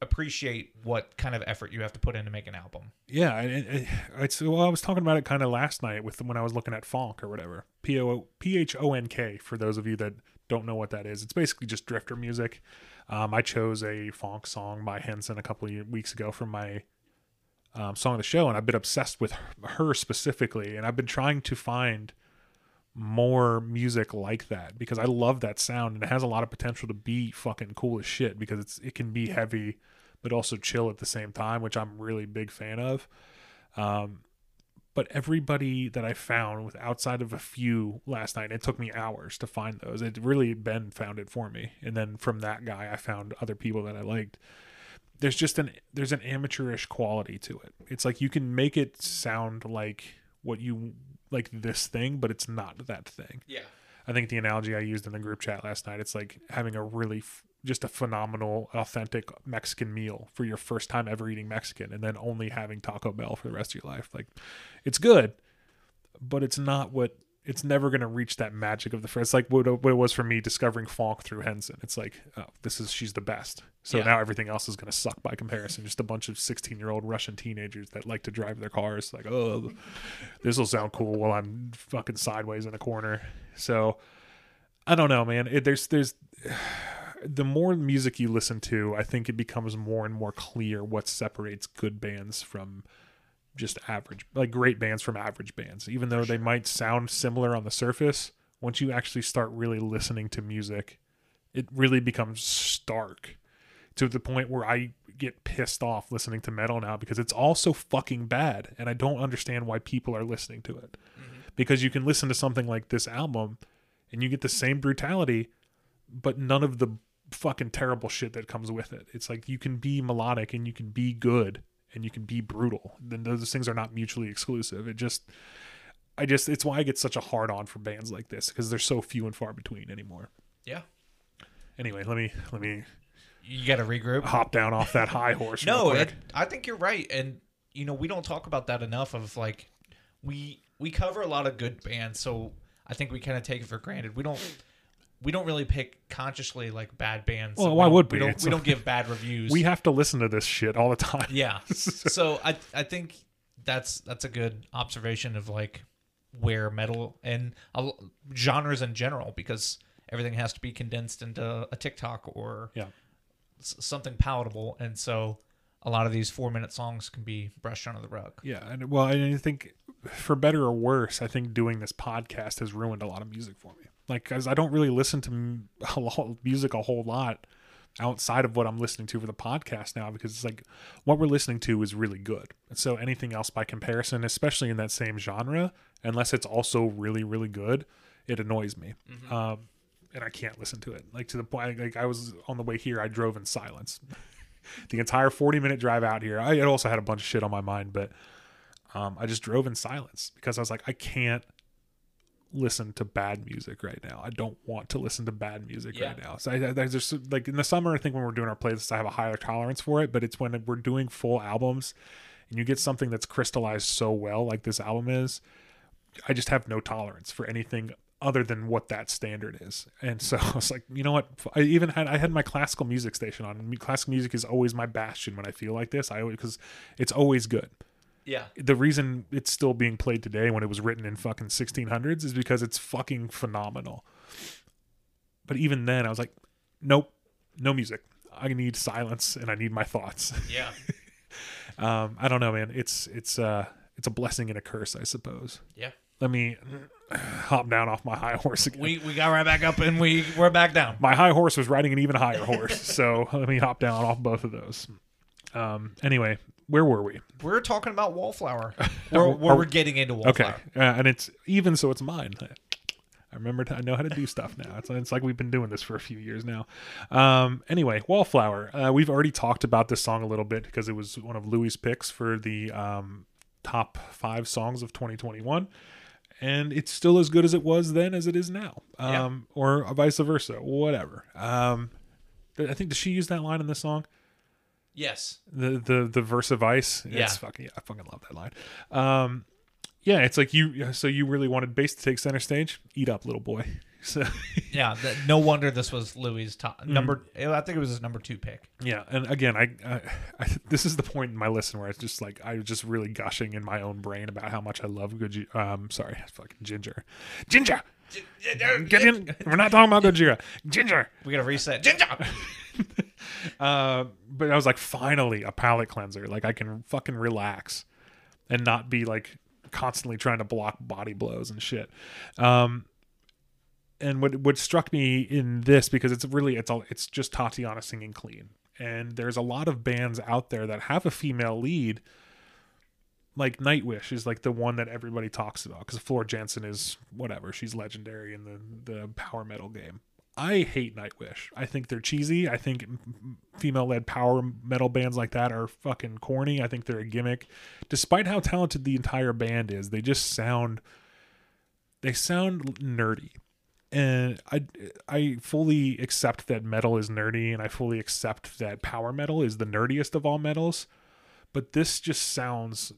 appreciate what kind of effort you have to put in to make an album. Yeah, and it, it, it's well, I was talking about it kind of last night with when I was looking at Phonk or whatever. P O P H O N K for those of you that don't know what that is. It's basically just drifter music. Um, I chose a Phonk song by Henson a couple of weeks ago from my um, song of the show, and I've been obsessed with her specifically, and I've been trying to find more music like that because I love that sound and it has a lot of potential to be fucking cool as shit because it's it can be heavy but also chill at the same time, which I'm really big fan of. Um, but everybody that I found with outside of a few last night, it took me hours to find those. It really Ben found it for me, and then from that guy, I found other people that I liked. There's just an there's an amateurish quality to it. It's like you can make it sound like what you like this thing, but it's not that thing. Yeah. I think the analogy I used in the group chat last night, it's like having a really f- just a phenomenal, authentic Mexican meal for your first time ever eating Mexican, and then only having Taco Bell for the rest of your life. Like, it's good, but it's not what it's never going to reach that magic of the first. It's like what, what it was for me discovering Phonk through Henson. It's like, oh, this is she's the best. So Yeah. now everything else is going to suck by comparison. Just a bunch of sixteen year old Russian teenagers that like to drive their cars. Like, oh, this will sound cool while I'm fucking sideways in a corner. So I don't know, man. It, there's there's the more music you listen to, I think it becomes more and more clear what separates good bands from just average, like great bands from average bands. Even though they might sound similar on the surface, once you actually start really listening to music, it really becomes stark to the point where I get pissed off listening to metal now because it's all so fucking bad and I don't understand why people are listening to it. Mm-hmm. Because you can listen to something like this album and you get the same brutality, but none of the fucking terrible shit that comes with it. It's like you can be melodic and you can be good and you can be brutal. Then those things are not mutually exclusive. It just I just it's why I get such a hard on for bands like this because they're so few and far between anymore. Yeah. Anyway, let me let me You got to regroup. hop down off that high horse. No, it, I think you're right, and you know we don't talk about that enough. Of like, we we cover a lot of good bands, so I think we kind of take it for granted. We don't we don't really pick consciously like bad bands. Well, We why would we? we? Don't we don't give bad reviews. we have to listen to this shit all the time. yeah. so I I think that's that's a good observation of like where metal and l- genres in general because everything has to be condensed into a TikTok or Yeah. s- something palatable, and so a lot of these four minute songs can be brushed under the rug. Yeah, and well, I think for better or worse, I think doing this podcast has ruined a lot of music for me. Like, cause I don't really listen to m- a lot, music a whole lot outside of what I'm listening to for the podcast now, because it's like what we're listening to is really good. And so anything else by comparison, especially in that same genre, unless it's also really, really good, it annoys me. Um, and I can't listen to it. Like to the point, like I was on the way here, I drove in silence. the entire 40 minute drive out here. I also had a bunch of shit on my mind, but um, I just drove in silence because I was like, I can't listen to bad music right now. I don't want to listen to bad music Yeah. right now. So I, I, there's just like in the summer, I think when we're doing our playlists, I have a higher tolerance for it. But it's when we're doing full albums, and you get something that's crystallized so well, like this album is. I just have no tolerance for anything other than what that standard is. And so I was like, you know what? I even had I had my classical music station on. Classical music is always my bastion when I feel like this. I always because it's always good Yeah. the reason it's still being played today when it was written in fucking 1600s is because it's fucking phenomenal. But even then, I was like, nope, no music. I need silence and I need my thoughts. Yeah. Um, I don't know, man. It's it's uh it's a blessing and a curse, I suppose. Yeah. Let me hop down off my high horse again. We we got right back up and we we're back down. my high horse was riding an even higher horse, so let me hop down off both of those. Um, anyway, where were we? We're talking about Wallflower. We're, we're, we're getting into Okay, Wallflower. uh, and it's even so it's mine. I remember to, I know how to do stuff now. It's, it's like we've been doing this for a few years now. Um, anyway, Wallflower. Uh, we've already talked about this song a little bit because it was one of Louie's picks for the um, top five songs of 2021, and it's still as good as it was then as it is now, Yeah. um, or vice versa, whatever. Um, I think did she use that line in the song? Yes. the the the verse of ice. Yeah. It's fucking yeah, I fucking love that line. Um yeah, it's like you so you really wanted bass to take center stage? Eat up, little boy. So Yeah. th- no wonder this was Louie's top Mm. number. I think it was his number two pick. yeah, and again, I, I, I this is the point in my listen where it's just like I was just really gushing in my own brain about how much I love Gojira. Um, sorry, fucking Jinjer, Jinjer. Get in. We're not talking about Gojira. Jinjer. We got to reset. Jinjer. Uh, but I was like, finally, a palate cleanser. Like I can fucking relax and not be like constantly trying to block body blows and shit. Um, and what what struck me in this because it's really it's all it's just Tatiana singing clean, and there's a lot of bands out there that have a female lead. Like Nightwish is like the one that everybody talks about because Floor Jansen is whatever she's legendary in the the power metal game. I hate Nightwish. I think they're cheesy. I think female led power metal bands like that are fucking corny. I think they're a gimmick. Despite how talented the entire band is, they just sound they sound nerdy. And I I fully accept that metal is nerdy and I fully accept that power metal is the nerdiest of all metals. But this just sounds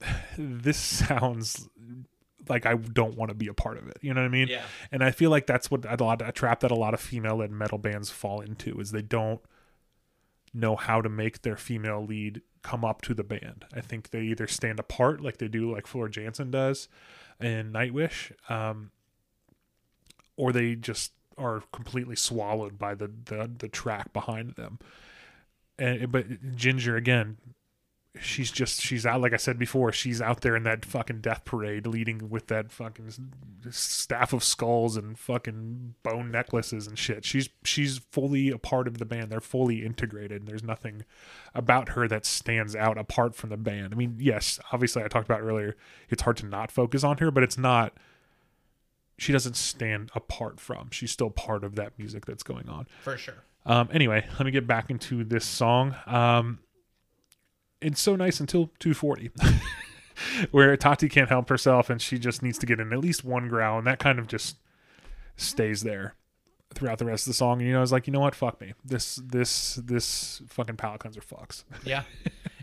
this sounds like I don't want to be a part of it. You know what I mean? Yeah. And I feel like that's what a lot a trap that a lot of female led metal bands fall into is they don't know how to make their female lead come up to the band. I think they either stand apart like they do like Floor Jansen does in Nightwish, um, or they just are completely swallowed by the the, the track behind them. And but Jinjer again, she's just she's out like I said before. She's out there in that fucking death parade, leading with that fucking staff of skulls and fucking bone necklaces and shit. She's she's fully a part of the band. They're fully integrated. And there's nothing about her that stands out apart from the band. I mean, yes, obviously I talked about earlier. It's hard to not focus on her, but it's not she doesn't stand apart from. She's still part of that music that's going on. For sure. Um, anyway, let me get back into this song. Um, it's so nice until 240, where Tati can't help herself and she just needs to get in at least one growl, and that kind of just stays there throughout the rest of the song. And you know, I was like, you know what, fuck me. This this this fucking palate cleanser fucks. Yeah.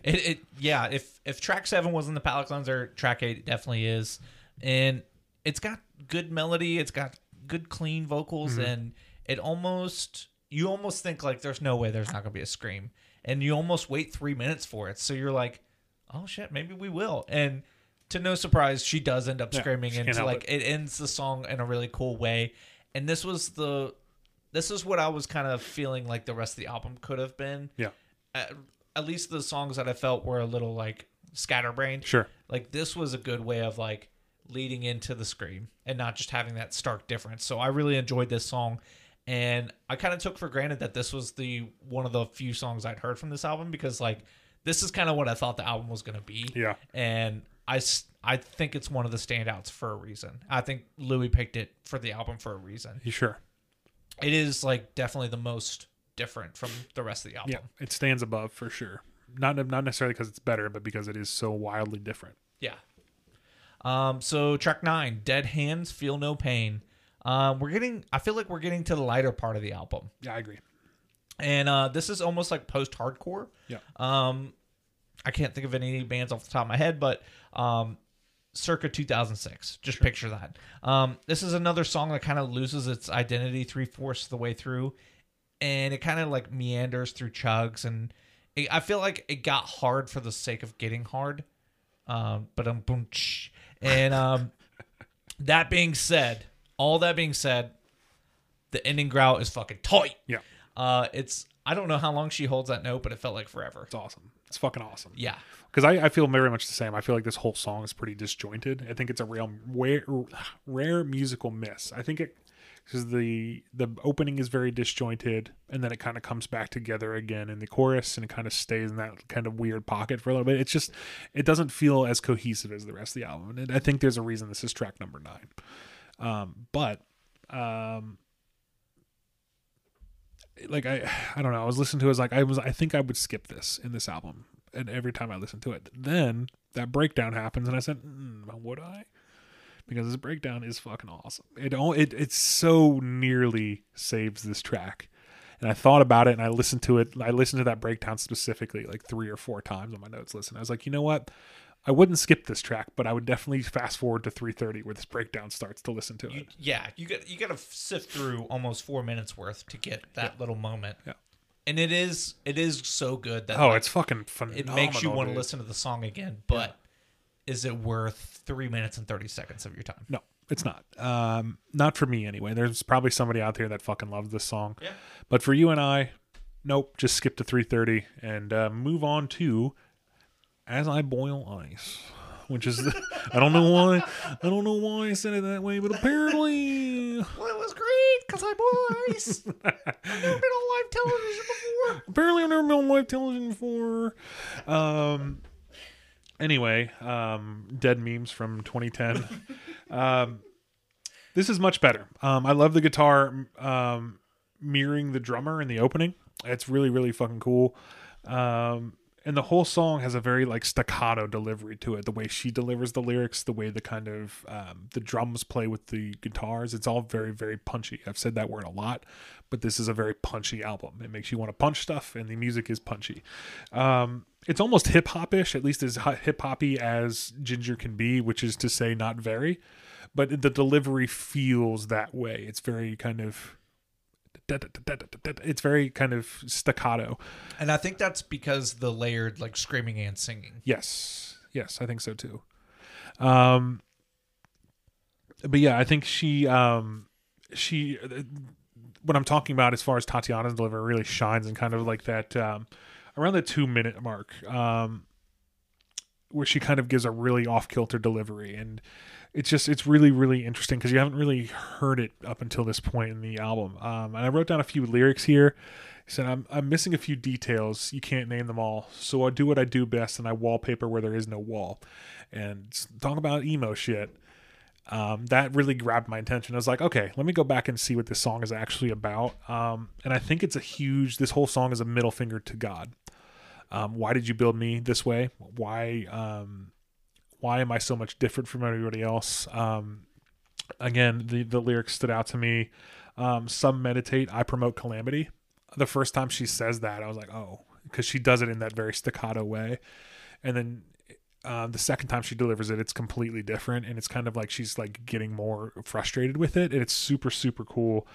it, it yeah, if if track 7 wasn't the palate cleanser, track 8 definitely is. And it's got good melody, it's got good clean vocals mm-hmm. and it almost you almost think like there's no way there's not going to be a scream. And you almost wait 3 minutes for it. So you're like, "Oh shit, maybe we will." And to no surprise, she does end up Yeah, screaming and like it ends the song in a really cool way. And this was the this is what I was kind of feeling like the rest of the album could have been Yeah, at, at least the songs that I felt were a little like scatterbrained. sure. Like this was a good way of like leading into the scream and not just having that stark difference. So I really enjoyed this song and I kind of took for granted that this was the one of the few songs I'd heard from this album because like this is kind of what I thought the album was going to be. Yeah. And I I think it's one of the standouts for a reason. I think Louie picked it for the album for a reason. You sure? It is like definitely the most different from the rest of the album. Yeah, it stands above for sure. Not not necessarily because it's better, but because it is so wildly different. Yeah. Um, so track nine, Dead Hands, Feel No Pain. Um, we're getting I feel like we're getting to the lighter part of the album. Yeah, I agree. And uh this is almost like post hardcore. Yeah. Um I can't think of any bands off the top of my head, but um circa 2006. Just picture that. Um this is another song that kind of loses its identity three fourths the way through. And it kind of like meanders through chugs and it, I feel like it got hard for the sake of getting hard. Um, but um, boom, and um, that being said, all that being said, the ending growl is fucking tight. Yeah, Uh, it's I don't know how long she holds that note, but it felt like forever. it's awesome. It's fucking awesome. Yeah, because I, I feel very much the same. I feel like this whole song is pretty disjointed. I think it's a real rare, rare musical miss. I think it because the the opening is very disjointed, and then it kind of comes back together again in the chorus, and it kind of stays in that kind of weird pocket for a little bit. It's just it doesn't feel as cohesive as the rest of the album, and I think there's a reason this is track number nine. Um, but um, like I I don't know. I was listening to it, I was like I was I think I would skip this in this album. And every time I listen to it, then that breakdown happens, and I said, mm, "Would I?" Because this breakdown is fucking awesome. It all it it so nearly saves this track. And I thought about it, and I listened to it. I listened to that breakdown specifically like three or four times on my notes. Listen, I was like, you know what? I wouldn't skip this track, but I would definitely fast forward to 3:30 where this breakdown starts to listen to you, it. yeah. You got you got to sift through almost four minutes worth to get that little moment. Yeah. and it is it is so good that Oh, like, it's fucking it makes you want to listen to the song again. But is it worth three minutes and thirty seconds of your time? No, it's not. Um, not for me anyway. There's probably somebody out there that fucking loves this song. Yeah. But for you and I, nope. Just skip to 3:30 and uh, move on to "As I Boil Ice," which is the, I don't know why I don't know why I said it that way, but apparently Well, it was great because I boil ice. I've never been on live television before. apparently I've never been on live television before. Um. Anyway, um, dead memes from 2010. um, this is much better. Um, I love the guitar um, mirroring the drummer in the opening. It's really, really fucking cool. Um, and the whole song has a very like staccato delivery to it. The way she delivers the lyrics, the way the kind of um, the drums play with the guitars. It's all very, very punchy. I've said that word a lot, but this is a very punchy album. It makes you want to punch stuff, and the music is punchy. Um, it's almost hip-hop-ish at least as hip hoppy as Jinjer can be, which is to say, not very. But the delivery feels that way. It's very kind of. It's very kind of staccato. And I think that's because the layered like screaming and singing. Yes, yes, I think so too. Um, but yeah, I think she, um, she, what I'm talking about as far as Tatiana's delivery really shines and kind of like that, um, around the two minute mark, um, where she kind of gives a really off kilter delivery and. It's just it's really really interesting because you haven't really heard it up until this point in the album. Um, and I wrote down a few lyrics here. He said, I'm, I'm missing a few details. You can't name them all. So I do what I do best and I wallpaper where there is no wall. And talk about emo shit. um, that really grabbed my attention. I was like, okay, let me go back and see what this song is actually about. Um, and I think it's a huge. This whole song is a middle finger to God. Um, why did you build me this way? Why? Um, why am I so much different from everybody else? Um, again, the the lyrics stood out to me. Um, some meditate, I promote calamity. The first time she says that, I was like, oh, because she does it in that very staccato way, and then uh, the second time she delivers it, it's completely different, and it's kind of like she's like getting more frustrated with it, and it's super super cool.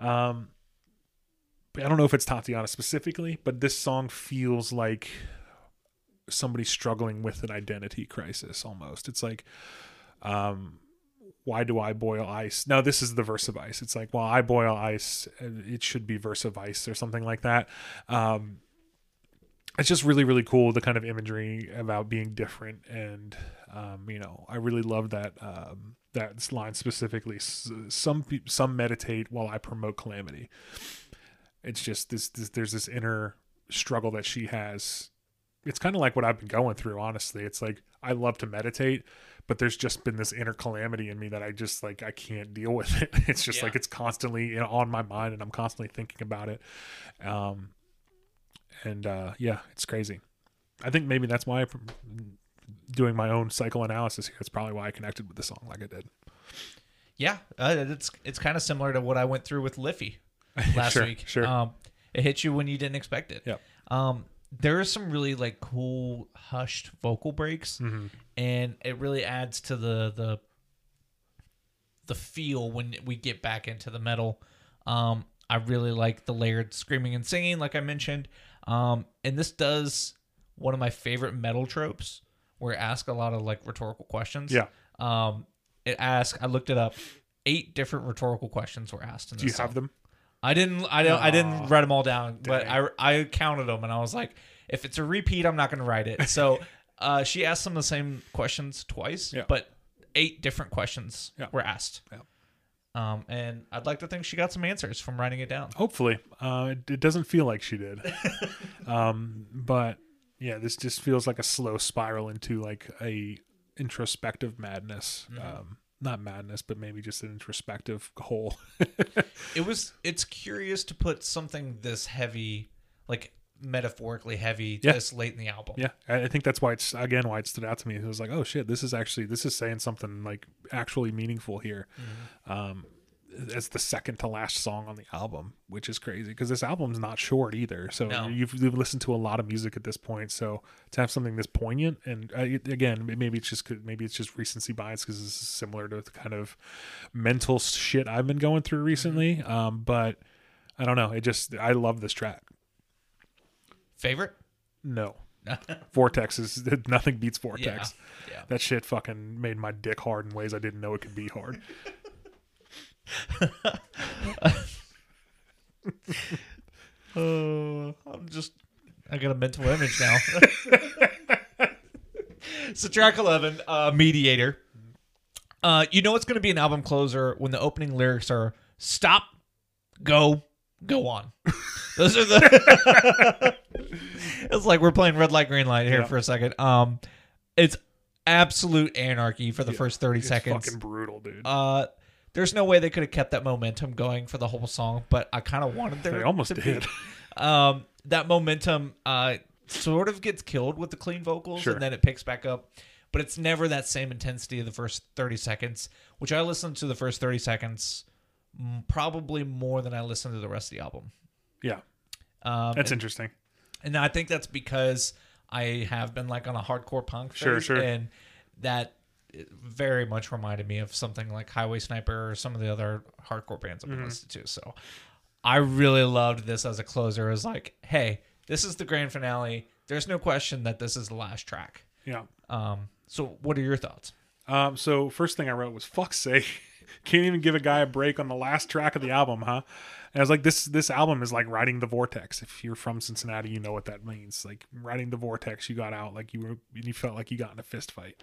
Um, I don't know if it's Tatiana specifically, but this song feels like somebody struggling with an identity crisis almost. It's like, um, why do I boil ice? No, this is the verse of ice. It's like, well, I boil ice. It should be verse of ice or something like that. Um, it's just really, really cool. The kind of imagery about being different. And, um, you know, I really love that, um, that line specifically. Some, some meditate while I promote calamity. It's just this, this there's this inner struggle that she has it's kind of like what I've been going through, honestly. It's like I love to meditate, but there's just been this inner calamity in me that I just like I can't deal with it. It's just Yeah. like it's constantly on my mind, and I'm constantly thinking about it. Um, and uh, yeah, it's crazy. I think maybe that's why I'm doing my own psychoanalysis here. It's probably why I connected with the song like I did. Yeah, uh, it's it's kind of similar to what I went through with Liffey last Sure, week. sure. Um, it hits you when you didn't expect it. Yeah. Um, there are some really like cool hushed vocal breaks, Mm-hmm. and it really adds to the the the feel when we get back into the metal. Um, I really like the layered screaming and singing, like I mentioned. Um, and this does one of my favorite metal tropes, where it asks a lot of like rhetorical questions. Yeah. Um, it asks. I looked it up. Eight different rhetorical questions were asked in this Do you song. have them? I didn't. I don't. I didn't write them all down, but. I I counted them, and I was like, if it's a repeat, I'm not going to write it. So, uh, she asked them the same questions twice, Yeah. but eight different questions Yeah. were asked. Yeah. Um, and I'd like to think she got some answers from writing it down. Hopefully, uh, it, it doesn't feel like she did. um, but yeah, this just feels like a slow spiral into like a introspective madness. Um, not madness, but maybe just an introspective hole. It was. It's curious to put something this heavy, like metaphorically heavy, Yeah. this late in the album. yeah, I I think that's why it's again why it stood out to me. It was like, oh shit, this is actually this is saying something like actually meaningful here. Um, as the second to last song on the album, which is crazy because this album's not short either. So No. you've, you've listened to a lot of music at this point. So to have something this poignant and uh, it- again, maybe it's just maybe it's just recency bias because this is similar to the kind of mental shit I've been going through recently. Um, but I don't know. It just I love this track. Favorite? No, Vortex is nothing beats Yeah. Vortex. Yeah. That shit fucking made my dick hard in ways I didn't know it could be hard. Uh, I'm just. I got a mental image now. so track eleven, uh, mediator. Uh, you know it's going to be an album closer when the opening lyrics are "Stop, go, go on." Those are the. it's like we're playing red light, green light here Yeah. for a second. Um, it's absolute anarchy for the first thirty seconds. fucking brutal, dude. Uh, there's no way they could have kept that momentum going for the whole song, but I kind of wanted there. They almost did. Um, that momentum uh sort of gets killed with the clean vocals, Sure. and then it picks back up. But it's never that same intensity of the first 30 seconds, which I listened to the first 30 seconds probably more than I listened to the rest of the album. yeah, Um, that's and, interesting. and I think that's because I have been like on a hardcore punk Sure, sure. and that very much reminded me of something like Highway Sniper or some of the other hardcore bands I've Mm-hmm. been listening to. So I really loved this as a closer. It was like, hey, this is the grand finale. There's no question that this is the last track. Yeah. Um, so what are your thoughts? Um, so first thing I wrote was "fuck's sake." Can't even give a guy a break on the last track of the album, huh? And I was like, this this album is like riding the vortex. If you're from Cincinnati, you know what that means. Like riding the vortex, you got out like you were, you felt like you got in a fist fight.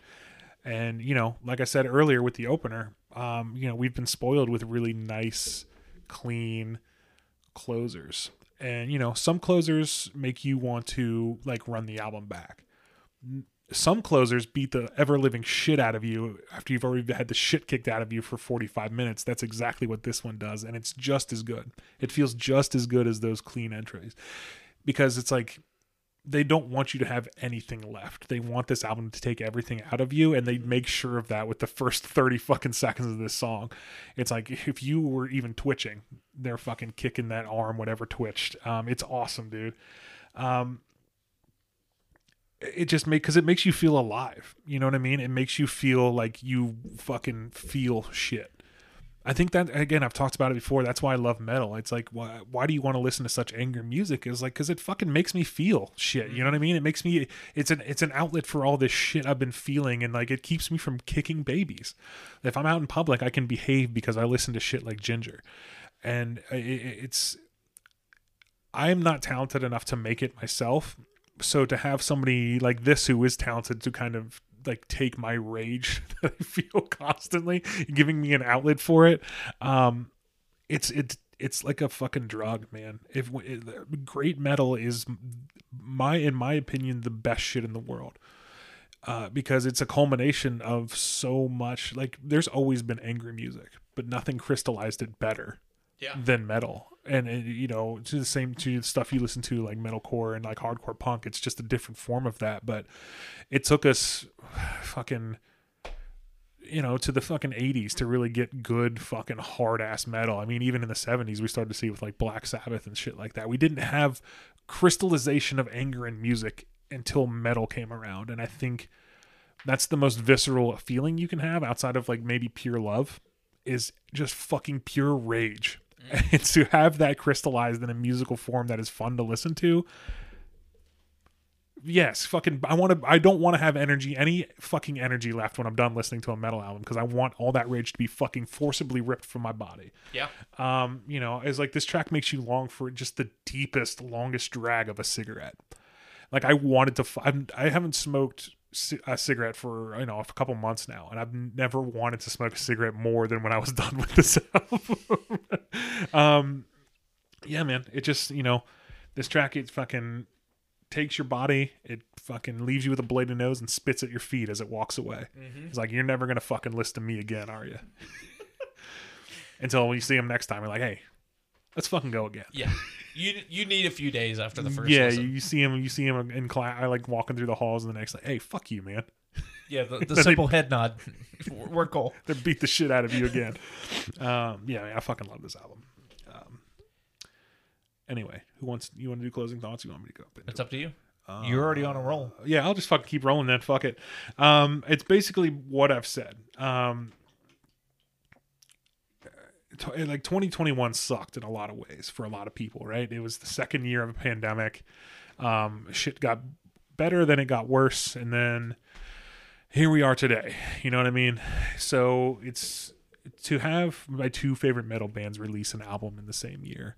And you know, like I said earlier with the opener, um, you know, we've been spoiled with really nice, clean closers. And you know, some closers make you want to like run the album back. some closers beat the ever living shit out of you after you've already had the shit kicked out of you for 45 minutes. That's exactly what this one does. And it's just as good. It feels just as good as those clean entries because it's like they don't want you to have anything left. They want this album to take everything out of you, and they make sure of that with the first 30 fucking seconds of this song. It's like if you were even twitching, they're fucking kicking that arm, whatever twitched. Um, it's awesome, dude. Um, it just make because it makes you feel alive. You know what I mean? It makes you feel like you fucking feel shit. I think that again, I've talked about it before. That's why I love metal. It's like, why, why do you want to listen to such angry music? Is like because it fucking makes me feel shit. You know what I mm-hmm. mean? It makes me. It's an it's an outlet for all this shit I've been feeling, and like it keeps me from kicking babies. If I'm out in public, I can behave because I listen to shit like Jinjer, and it, it's. I am not talented enough to make it myself, so to have somebody like this who is talented to kind of like take my rage that I feel constantly, giving me an outlet for it. Um, it's it's it's like a fucking drug, man. If it, great metal is my, in my opinion, the best shit in the world. Uh, because it's a culmination of so much. Like, there's always been angry music, but nothing crystallized it better Yeah. than metal. And, and you know, to the same to the stuff you listen to like metalcore and like hardcore punk, it's just a different form of that. But it took us fucking you know to the fucking 80s to really get good fucking hard ass metal. I mean, even in the 70s we started to see with like Black Sabbath and shit like that. We didn't have crystallization of anger in music until metal came around, and I think that's the most visceral feeling you can have outside of like maybe pure love is just fucking pure rage. And to have that crystallized in a musical form that is fun to listen to. Yes, fucking I want to I don't want to have energy any fucking energy left when I'm done listening to a metal album because I want all that rage to be fucking forcibly ripped from my body. Yeah. Um, you know, it's like this track makes you long for just the deepest longest drag of a cigarette. Like I wanted to f- I'm, I haven't smoked a cigarette for you know a couple months now, and I've never wanted to smoke a cigarette more than when I was done with this album. um, yeah, man, it just you know this track it fucking takes your body, it fucking leaves you with a bladed nose and spits at your feet as it walks away. It's like you're never gonna fucking listen to me again, are you? Until you see him next time, you're like, hey, let's fucking go again. Yeah. You you need a few days after the first yeah, listen. you, see him. You see him in class. I like walking through the halls, and the next like, "Hey, fuck you, man!" Yeah, the, the Then they- simple head nod. We're- cool. They beat the shit out of you again. um, yeah, man, I fucking love this album. Um, anyway, who wants? You want to do closing thoughts? You want me to go? Up It's up to you. You're already on a roll. yeah, I'll just fucking keep rolling then. Fuck it. Um, it's basically what I've said. Um, like 2021 sucked in a lot of ways for a lot of people, right? It was the second year of a pandemic. Um, shit got better, then it got worse, and then here we are today. You know what I mean? So it's to have my two favorite metal bands release an album in the same year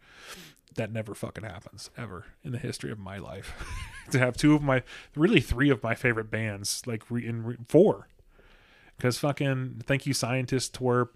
that never fucking happens ever in the history of my life. to have two of my, really three of my favorite bands, like re, in re, four, because fucking thank you scientist twerp,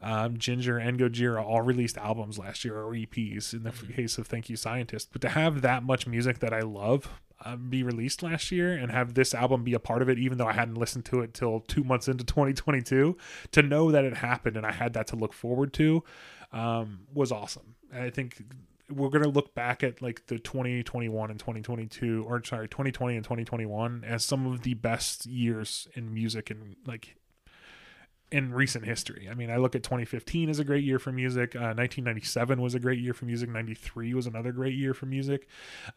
um, Jinjer and Gojira all released albums last year or EPs in the f case of thank you scientist. But to have that much music that I love um, be released last year and have this album be a part of it, even though I hadn't listened to it till two months into 2022, to know that it happened and I had that to look forward to um, was awesome. And I think we're going to look back at like the 2021 and 2022 or sorry 2020 and 2021 as some of the best years in music and like in recent history. I mean, I look at 2015 as a great year for music. Uh, 1997 was a great year for music. 93 was another great year for music.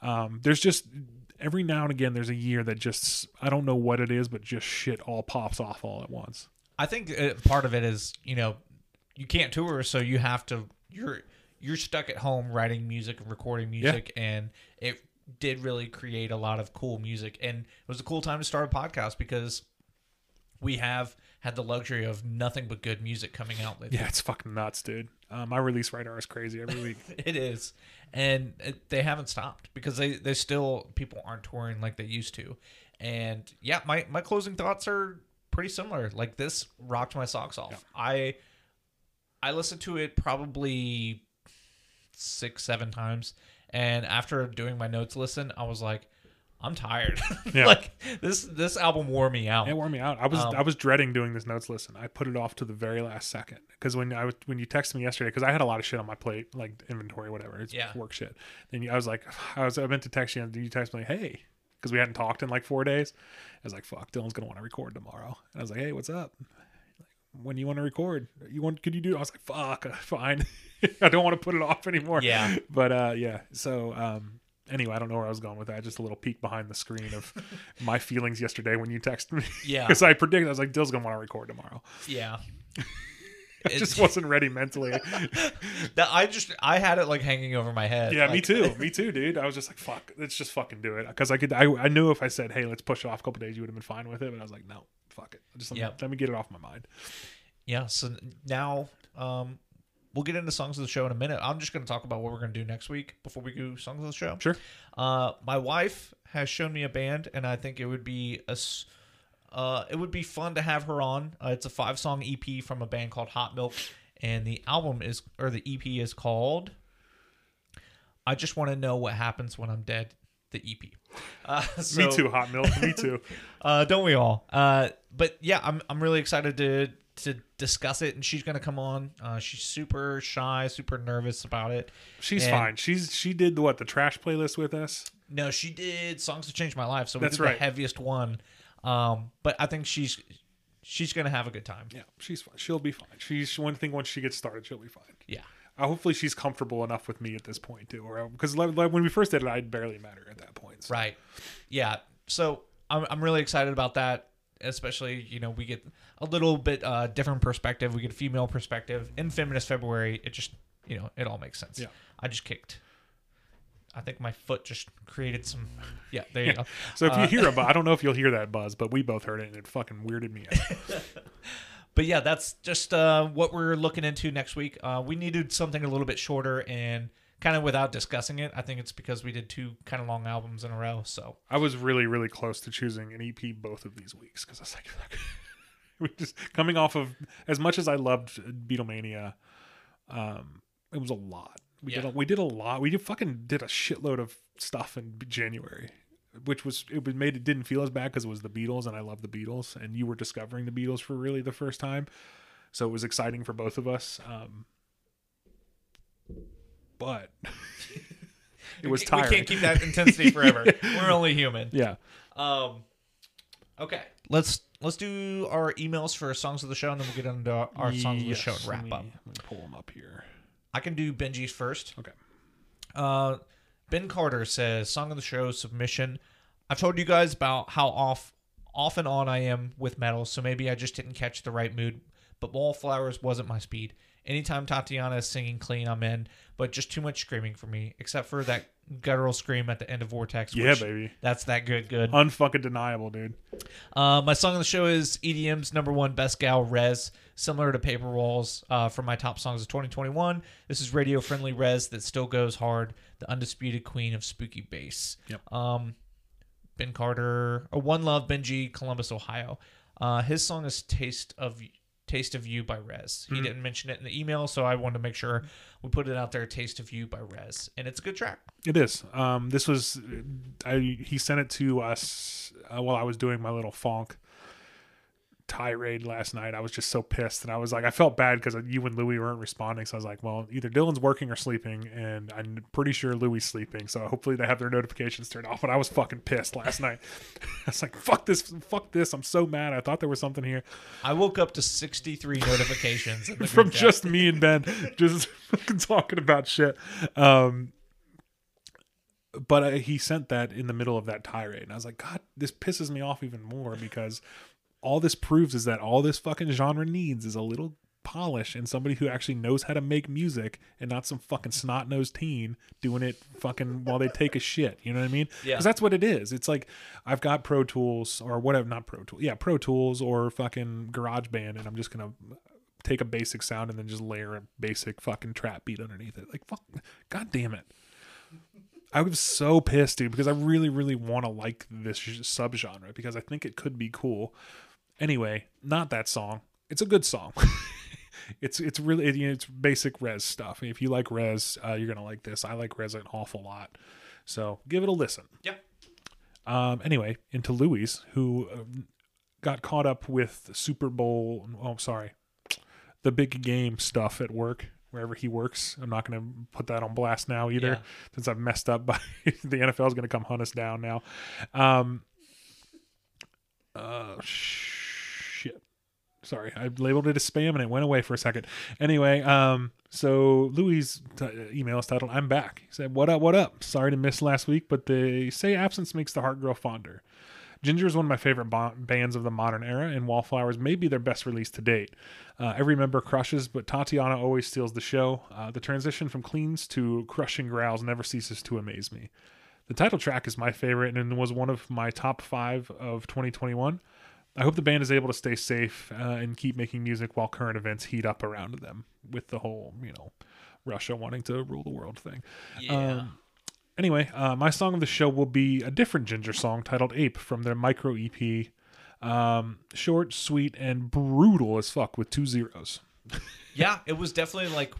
Um, there's just every now and again there's a year that just I don't know what it is, but just shit all pops off all at once. I think uh, part of it is you know you can't tour, so you have to you're you're stuck at home writing music and recording music, and it did really create a lot of cool music, and it was a cool time to start a podcast because we have had the luxury of nothing but good music coming out lately. Yeah, it's fucking nuts, dude. Uh, my release radar is crazy every week. It is, and it, they haven't stopped because they they still people aren't touring like they used to, and yeah, my my closing thoughts are pretty similar. Like this rocked my socks off. I I listened to it probably six seven times, and after doing my notes listen, I was like, I'm tired. Yeah. like this this album wore me out. It wore me out. I was Um, I was dreading doing this notes listen. I put it off to the very last second because when I was, when you texted me yesterday, because I had a lot of shit on my plate, like inventory, whatever. It's Yeah. work shit. Then I was like, I was I meant to text you, and you text me, hey, because we hadn't talked in like four days. I was like, fuck, Dylan's gonna want to record tomorrow. And I was like, hey, what's up? When do you want to record? You want? Could you do? I was like, fuck, fine. I don't want to put it off anymore. Yeah. But uh, yeah. So um, anyway, I don't know where I was going with that. Just a little peek behind the screen of my feelings yesterday when you texted me. Yeah. Because I predicted, I was like, Dil's gonna want to record tomorrow. Yeah. I just wasn't ready mentally. that I just I had it like hanging over my head. yeah, me too. Me too, dude. I was just like, fuck, let's just fucking do it. Because I could, I, I knew if I said, hey, let's push it off a couple days, you would have been fine with it. But I was like, no, fuck it. Just let, me, let me get it off my mind. Yeah. So now um we'll get into songs of the show in a minute. I'm just gonna talk about what we're gonna do next week before we do songs of the show. Sure. Uh my wife has shown me a band and I think it would be a uh, it would be fun to have her on. Uh, it's a five song EP from a band called Hot Milk, and the album is or the EP is called I just want to know what happens when I'm dead. The EP. Uh, me too, hot milk. Me too. uh, don't we all? Uh, but yeah, I'm I'm really excited to to discuss it, and she's gonna come on. Uh, she's super shy, super nervous about it. She's And- fine. She's she did what the trash playlist with us. No, she did songs to change my life, so That's right. the heaviest one. Um, but I think she's she's gonna have a good time. Yeah, she's fine. She'll be fine. She's one thing once she gets started, she'll be fine. Yeah, Uh, hopefully, she's comfortable enough with me at this point too. Or because like, like, when we first did it, I barely met her at that point. So. right. Yeah, so I'm I'm really excited about that. Especially, you know, we get a little bit uh, different perspective. We get a female perspective in Feminist February. It just, you know, it all makes sense. Yeah. I just kicked. I think my foot just created some. Yeah, there you go. So if you Uh, hear a buzz, I don't know if you'll hear that buzz, but we both heard it and it fucking weirded me out. But yeah, that's just uh, what we're looking into next week. Uh, we needed something a little bit shorter and kind of without discussing it. I think it's because we did two kind of long albums in a row. So I was really, really close to choosing an EP both of these weeks because I was like, we just coming off of as much as I loved Beatlemania, um, it was a lot. We did Yeah. a, we did a lot. We did fucking did a shitload of stuff in January, which was it was made it didn't feel as bad because it was the Beatles and I love the Beatles and you were discovering the Beatles for really the first time, so it was exciting for both of us. Um, but it was time. we can't keep that intensity forever. We're only human. yeah. Um, okay, let's let's do our emails for songs of the show, and then we'll get into our, our songs of the show and wrap me, up. Let me pull them up here. I can do Benji's first. Okay. Uh, ben Carter says, "Song of the show submission. I've told you guys about how off, off and on I am with metal, so maybe I just didn't catch the right mood. But Wallflowers wasn't my speed. Anytime Tatiana is singing clean, I'm in. But just too much screaming for me, except for that guttural scream at the end of Vortex. Yeah, which- baby. That's that good, good. Unfucking deniable, dude. Uh, my song of the show is EDM's number one best gal, Rezz, similar to Paper Walls uh, from my top songs of 2021. This is radio friendly Rezz that still goes hard, the undisputed queen of spooky bass. Yep. Um, ben Carter, or One Love, Benji, Columbus, Ohio. Uh, his song is Taste of Taste of You by Rezz. He didn't mention it in the email, so I wanted to make sure we put it out there. Taste of You by Rezz, and it's a good track. It is. Um, this was, I he sent it to us uh, while I was doing my little funk tirade last night. I was just so pissed, and I was like, I felt bad because you and Louie weren't responding. So I was like, well, either Dylan's working or sleeping, and I'm pretty sure Louie's sleeping. So hopefully they have their notifications turned off. But I was fucking pissed last night. I was like, fuck this, fuck this. I'm so mad. I thought there was something here I woke up to 63 notifications from just me and Ben, just fucking talking about shit. Um, but uh, he sent that in the middle of that tirade, and I was like, God, this pisses me off even more because all this proves is that all this fucking genre needs is a little polish and somebody who actually knows how to make music and not some fucking snot nosed teen doing it fucking while they take a shit. You know what I mean? Yeah. Because that's what it is. It's like I've got Pro Tools or whatever, not Pro Tools, yeah, Pro Tools or fucking Garage Band, and I'm just gonna take a basic sound and then just layer a basic fucking trap beat underneath it. Like fuck, god damn it. I was so pissed, dude, because I really, really want to like this subgenre because I think it could be cool. Anyway, not that song. It's a good song. it's it's really it, you know, it's basic Rezz stuff. If you like Rezz, uh, you're gonna like this. I like Rezz an awful lot, so give it a listen. Yep. Um, anyway, into Louie, who uh, got caught up with Super Bowl. Oh, sorry, the big game stuff at work, wherever he works. I'm not going to put that on blast now either, Yeah. since I've messed up. By the NFL is going to come hunt us down now. Um, uh, shit. Sorry, I labeled it as spam and it went away for a second. Anyway, um, so Louie's t- email is titled "I'm back." He said, "What up? What up? Sorry to miss last week, but they say absence makes the heart grow fonder." Jinjer is one of my favorite bo- bands of the modern era, and Wallflowers may be their best release to date. Uh, every member crushes, but Tatiana always steals the show. Uh, the transition from cleans to crushing growls never ceases to amaze me. The title track is my favorite and was one of my top five of 2021. I hope the band is able to stay safe uh, and keep making music while current events heat up around them with the whole, you know, Russia wanting to rule the world thing. Yeah. Um, anyway, uh, my song of the show will be a different Jinjer song titled Ape from their micro EP. Um, short, sweet, and brutal as fuck with two zeros. yeah, it was definitely like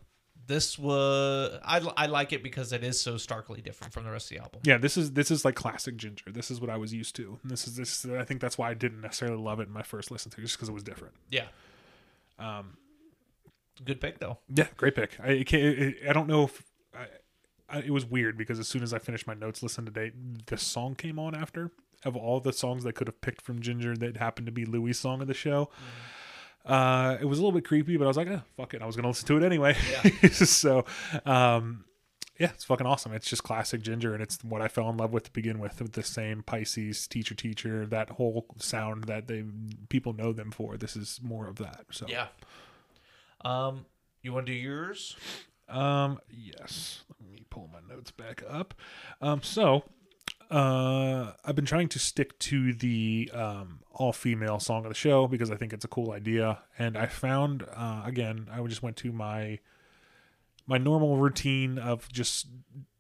this was I, I like it because it is so starkly different from the rest of the album. Yeah, this is this is like classic Jinjer. This is what I was used to. And this is this. I think that's why I didn't necessarily love it in my first listen to, just because it was different. Yeah. Um good pick though. Yeah, great pick. I it can't, it, I don't know if I, I, it was weird because as soon as I finished my notes listen to date, the song came on after of all the songs they could have picked from Jinjer that happened to be Louie's song of the show. Uh, it was a little bit creepy, but I was like, eh, fuck it. I was going to listen to it anyway. so, um, yeah, it's fucking awesome. It's just classic Jinjer, and it's what I fell in love with to begin with. With the same Pisces teacher, teacher, that whole sound that they people know them for. This is more of that. So, Yeah. Um you want to do yours? Um, yes. Let me pull my notes back up. Um, so, uh, I've been trying to stick to the um, all female song of the show because I think it's a cool idea. And I found, uh, again, I just went to my my normal routine of just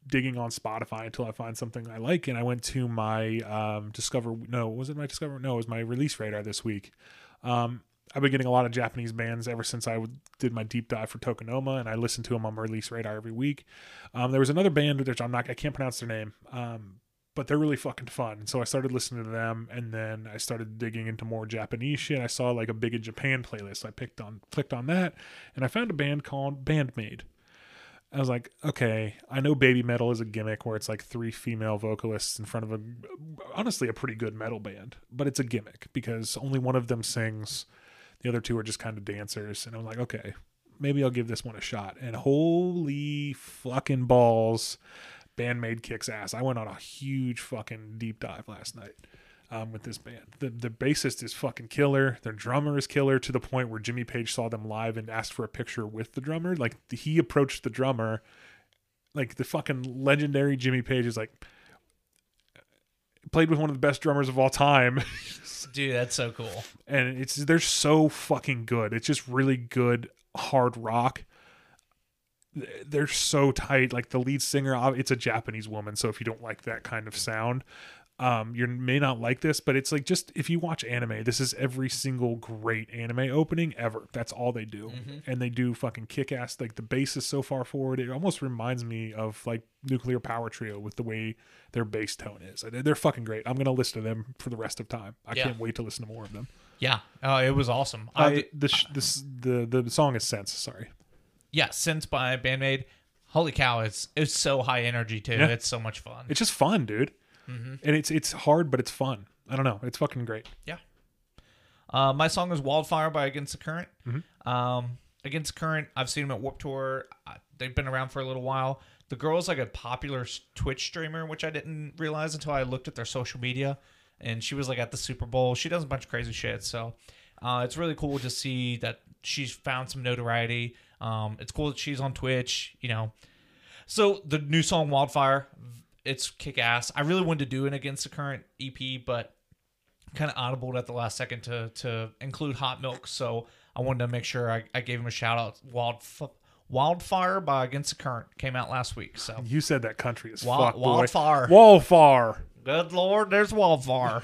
digging on Spotify until I find something I like. And I went to my um, Discover. No, was it my Discover? No, it was my release radar this week. Um, I've been getting a lot of Japanese bands ever since I did my deep dive for Tokonoma, and I listen to them on my release radar every week. Um, there was another band which I'm not, I can't pronounce their name, um, but they're really fucking fun. So I started listening to them, and then I started digging into more Japanese shit. I saw like a Big in Japan playlist. I picked on, clicked on that, and I found a band called BAND-MAID. I was like, okay, I know Babymetal is a gimmick where it's like three female vocalists in front of a honestly a pretty good metal band, but it's a gimmick because only one of them sings. The other two are just kind of dancers. And I'm like, okay, maybe I'll give this one a shot. And holy fucking balls, BAND-MAID kicks ass. I went on a huge fucking deep dive last night um, with this band. The the bassist is fucking killer. Their drummer is killer to the point where Jimmy Page saw them live and asked for a picture with the drummer. Like he approached the drummer, like the fucking legendary Jimmy Page is like played with one of the best drummers of all time. Dude, that's so cool. and it's they're so fucking good. It's just really good hard rock. They're so tight. Like the lead singer, uh, it's a Japanese woman, so if you don't like that kind of sound, um, you may not like this. But it's like just if you watch anime, this is every single great anime opening ever. That's all they do, and they do fucking kick ass. Like the bass is so far forward, it almost reminds me of like Nuclear Power Trio with the way their bass tone is. They're they're fucking great. I'm gonna listen to them for the rest of time. I Yeah. can't wait to listen to more of them. Yeah. Oh, it was awesome. Uh, I the, the, the the song is sense. Sorry. Yeah, Sense by BAND-MAID. Holy cow, it's it's so high energy too. Yeah. It's so much fun. It's just fun, dude. And it's it's hard, but it's fun. I don't know. It's fucking great. Yeah. Uh, my song is Wildfire by Against the Current. Mm-hmm. Um, Against the Current, I've seen them at Warp Tour. Uh, they've been around for a little while. The girl's like a popular Twitch streamer, which I didn't realize until I looked at their social media. And she was like at the Super Bowl. She does a bunch of crazy shit. So uh, it's really cool to see that she's found some notoriety. Um, it's cool that she's on Twitch, you know. So the new song Wildfire, it's kick ass. I really wanted to do an Against the Current EP, but kind of audibled at the last second to to include Hot Milk. So I wanted to make sure I, I gave him a shout out. Wild Wildfire by Against the Current came out last week. So You said that country is Wild- fuck boy. Wildfire. Wildfire. good lord, there's Wildfire.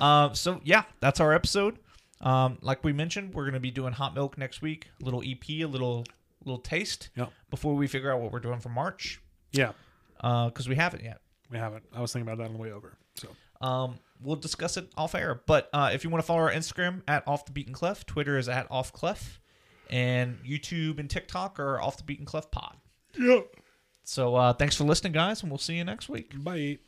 um, so yeah, that's our episode. Um, like we mentioned, we're gonna be doing Hot Milk next week. A little EP, a little little taste Yep. before we figure out what we're doing for March. Yeah, because we haven't yet. we haven't. I was thinking about that on the way over. So Um, we'll discuss it off air. But uh, if you want to follow our Instagram at Off the Beaten Clef, Twitter is at Off Clef, and YouTube and TikTok are Off the Beaten Clef Pod. yeah. So uh, thanks for listening, guys, and we'll see you next week. Bye.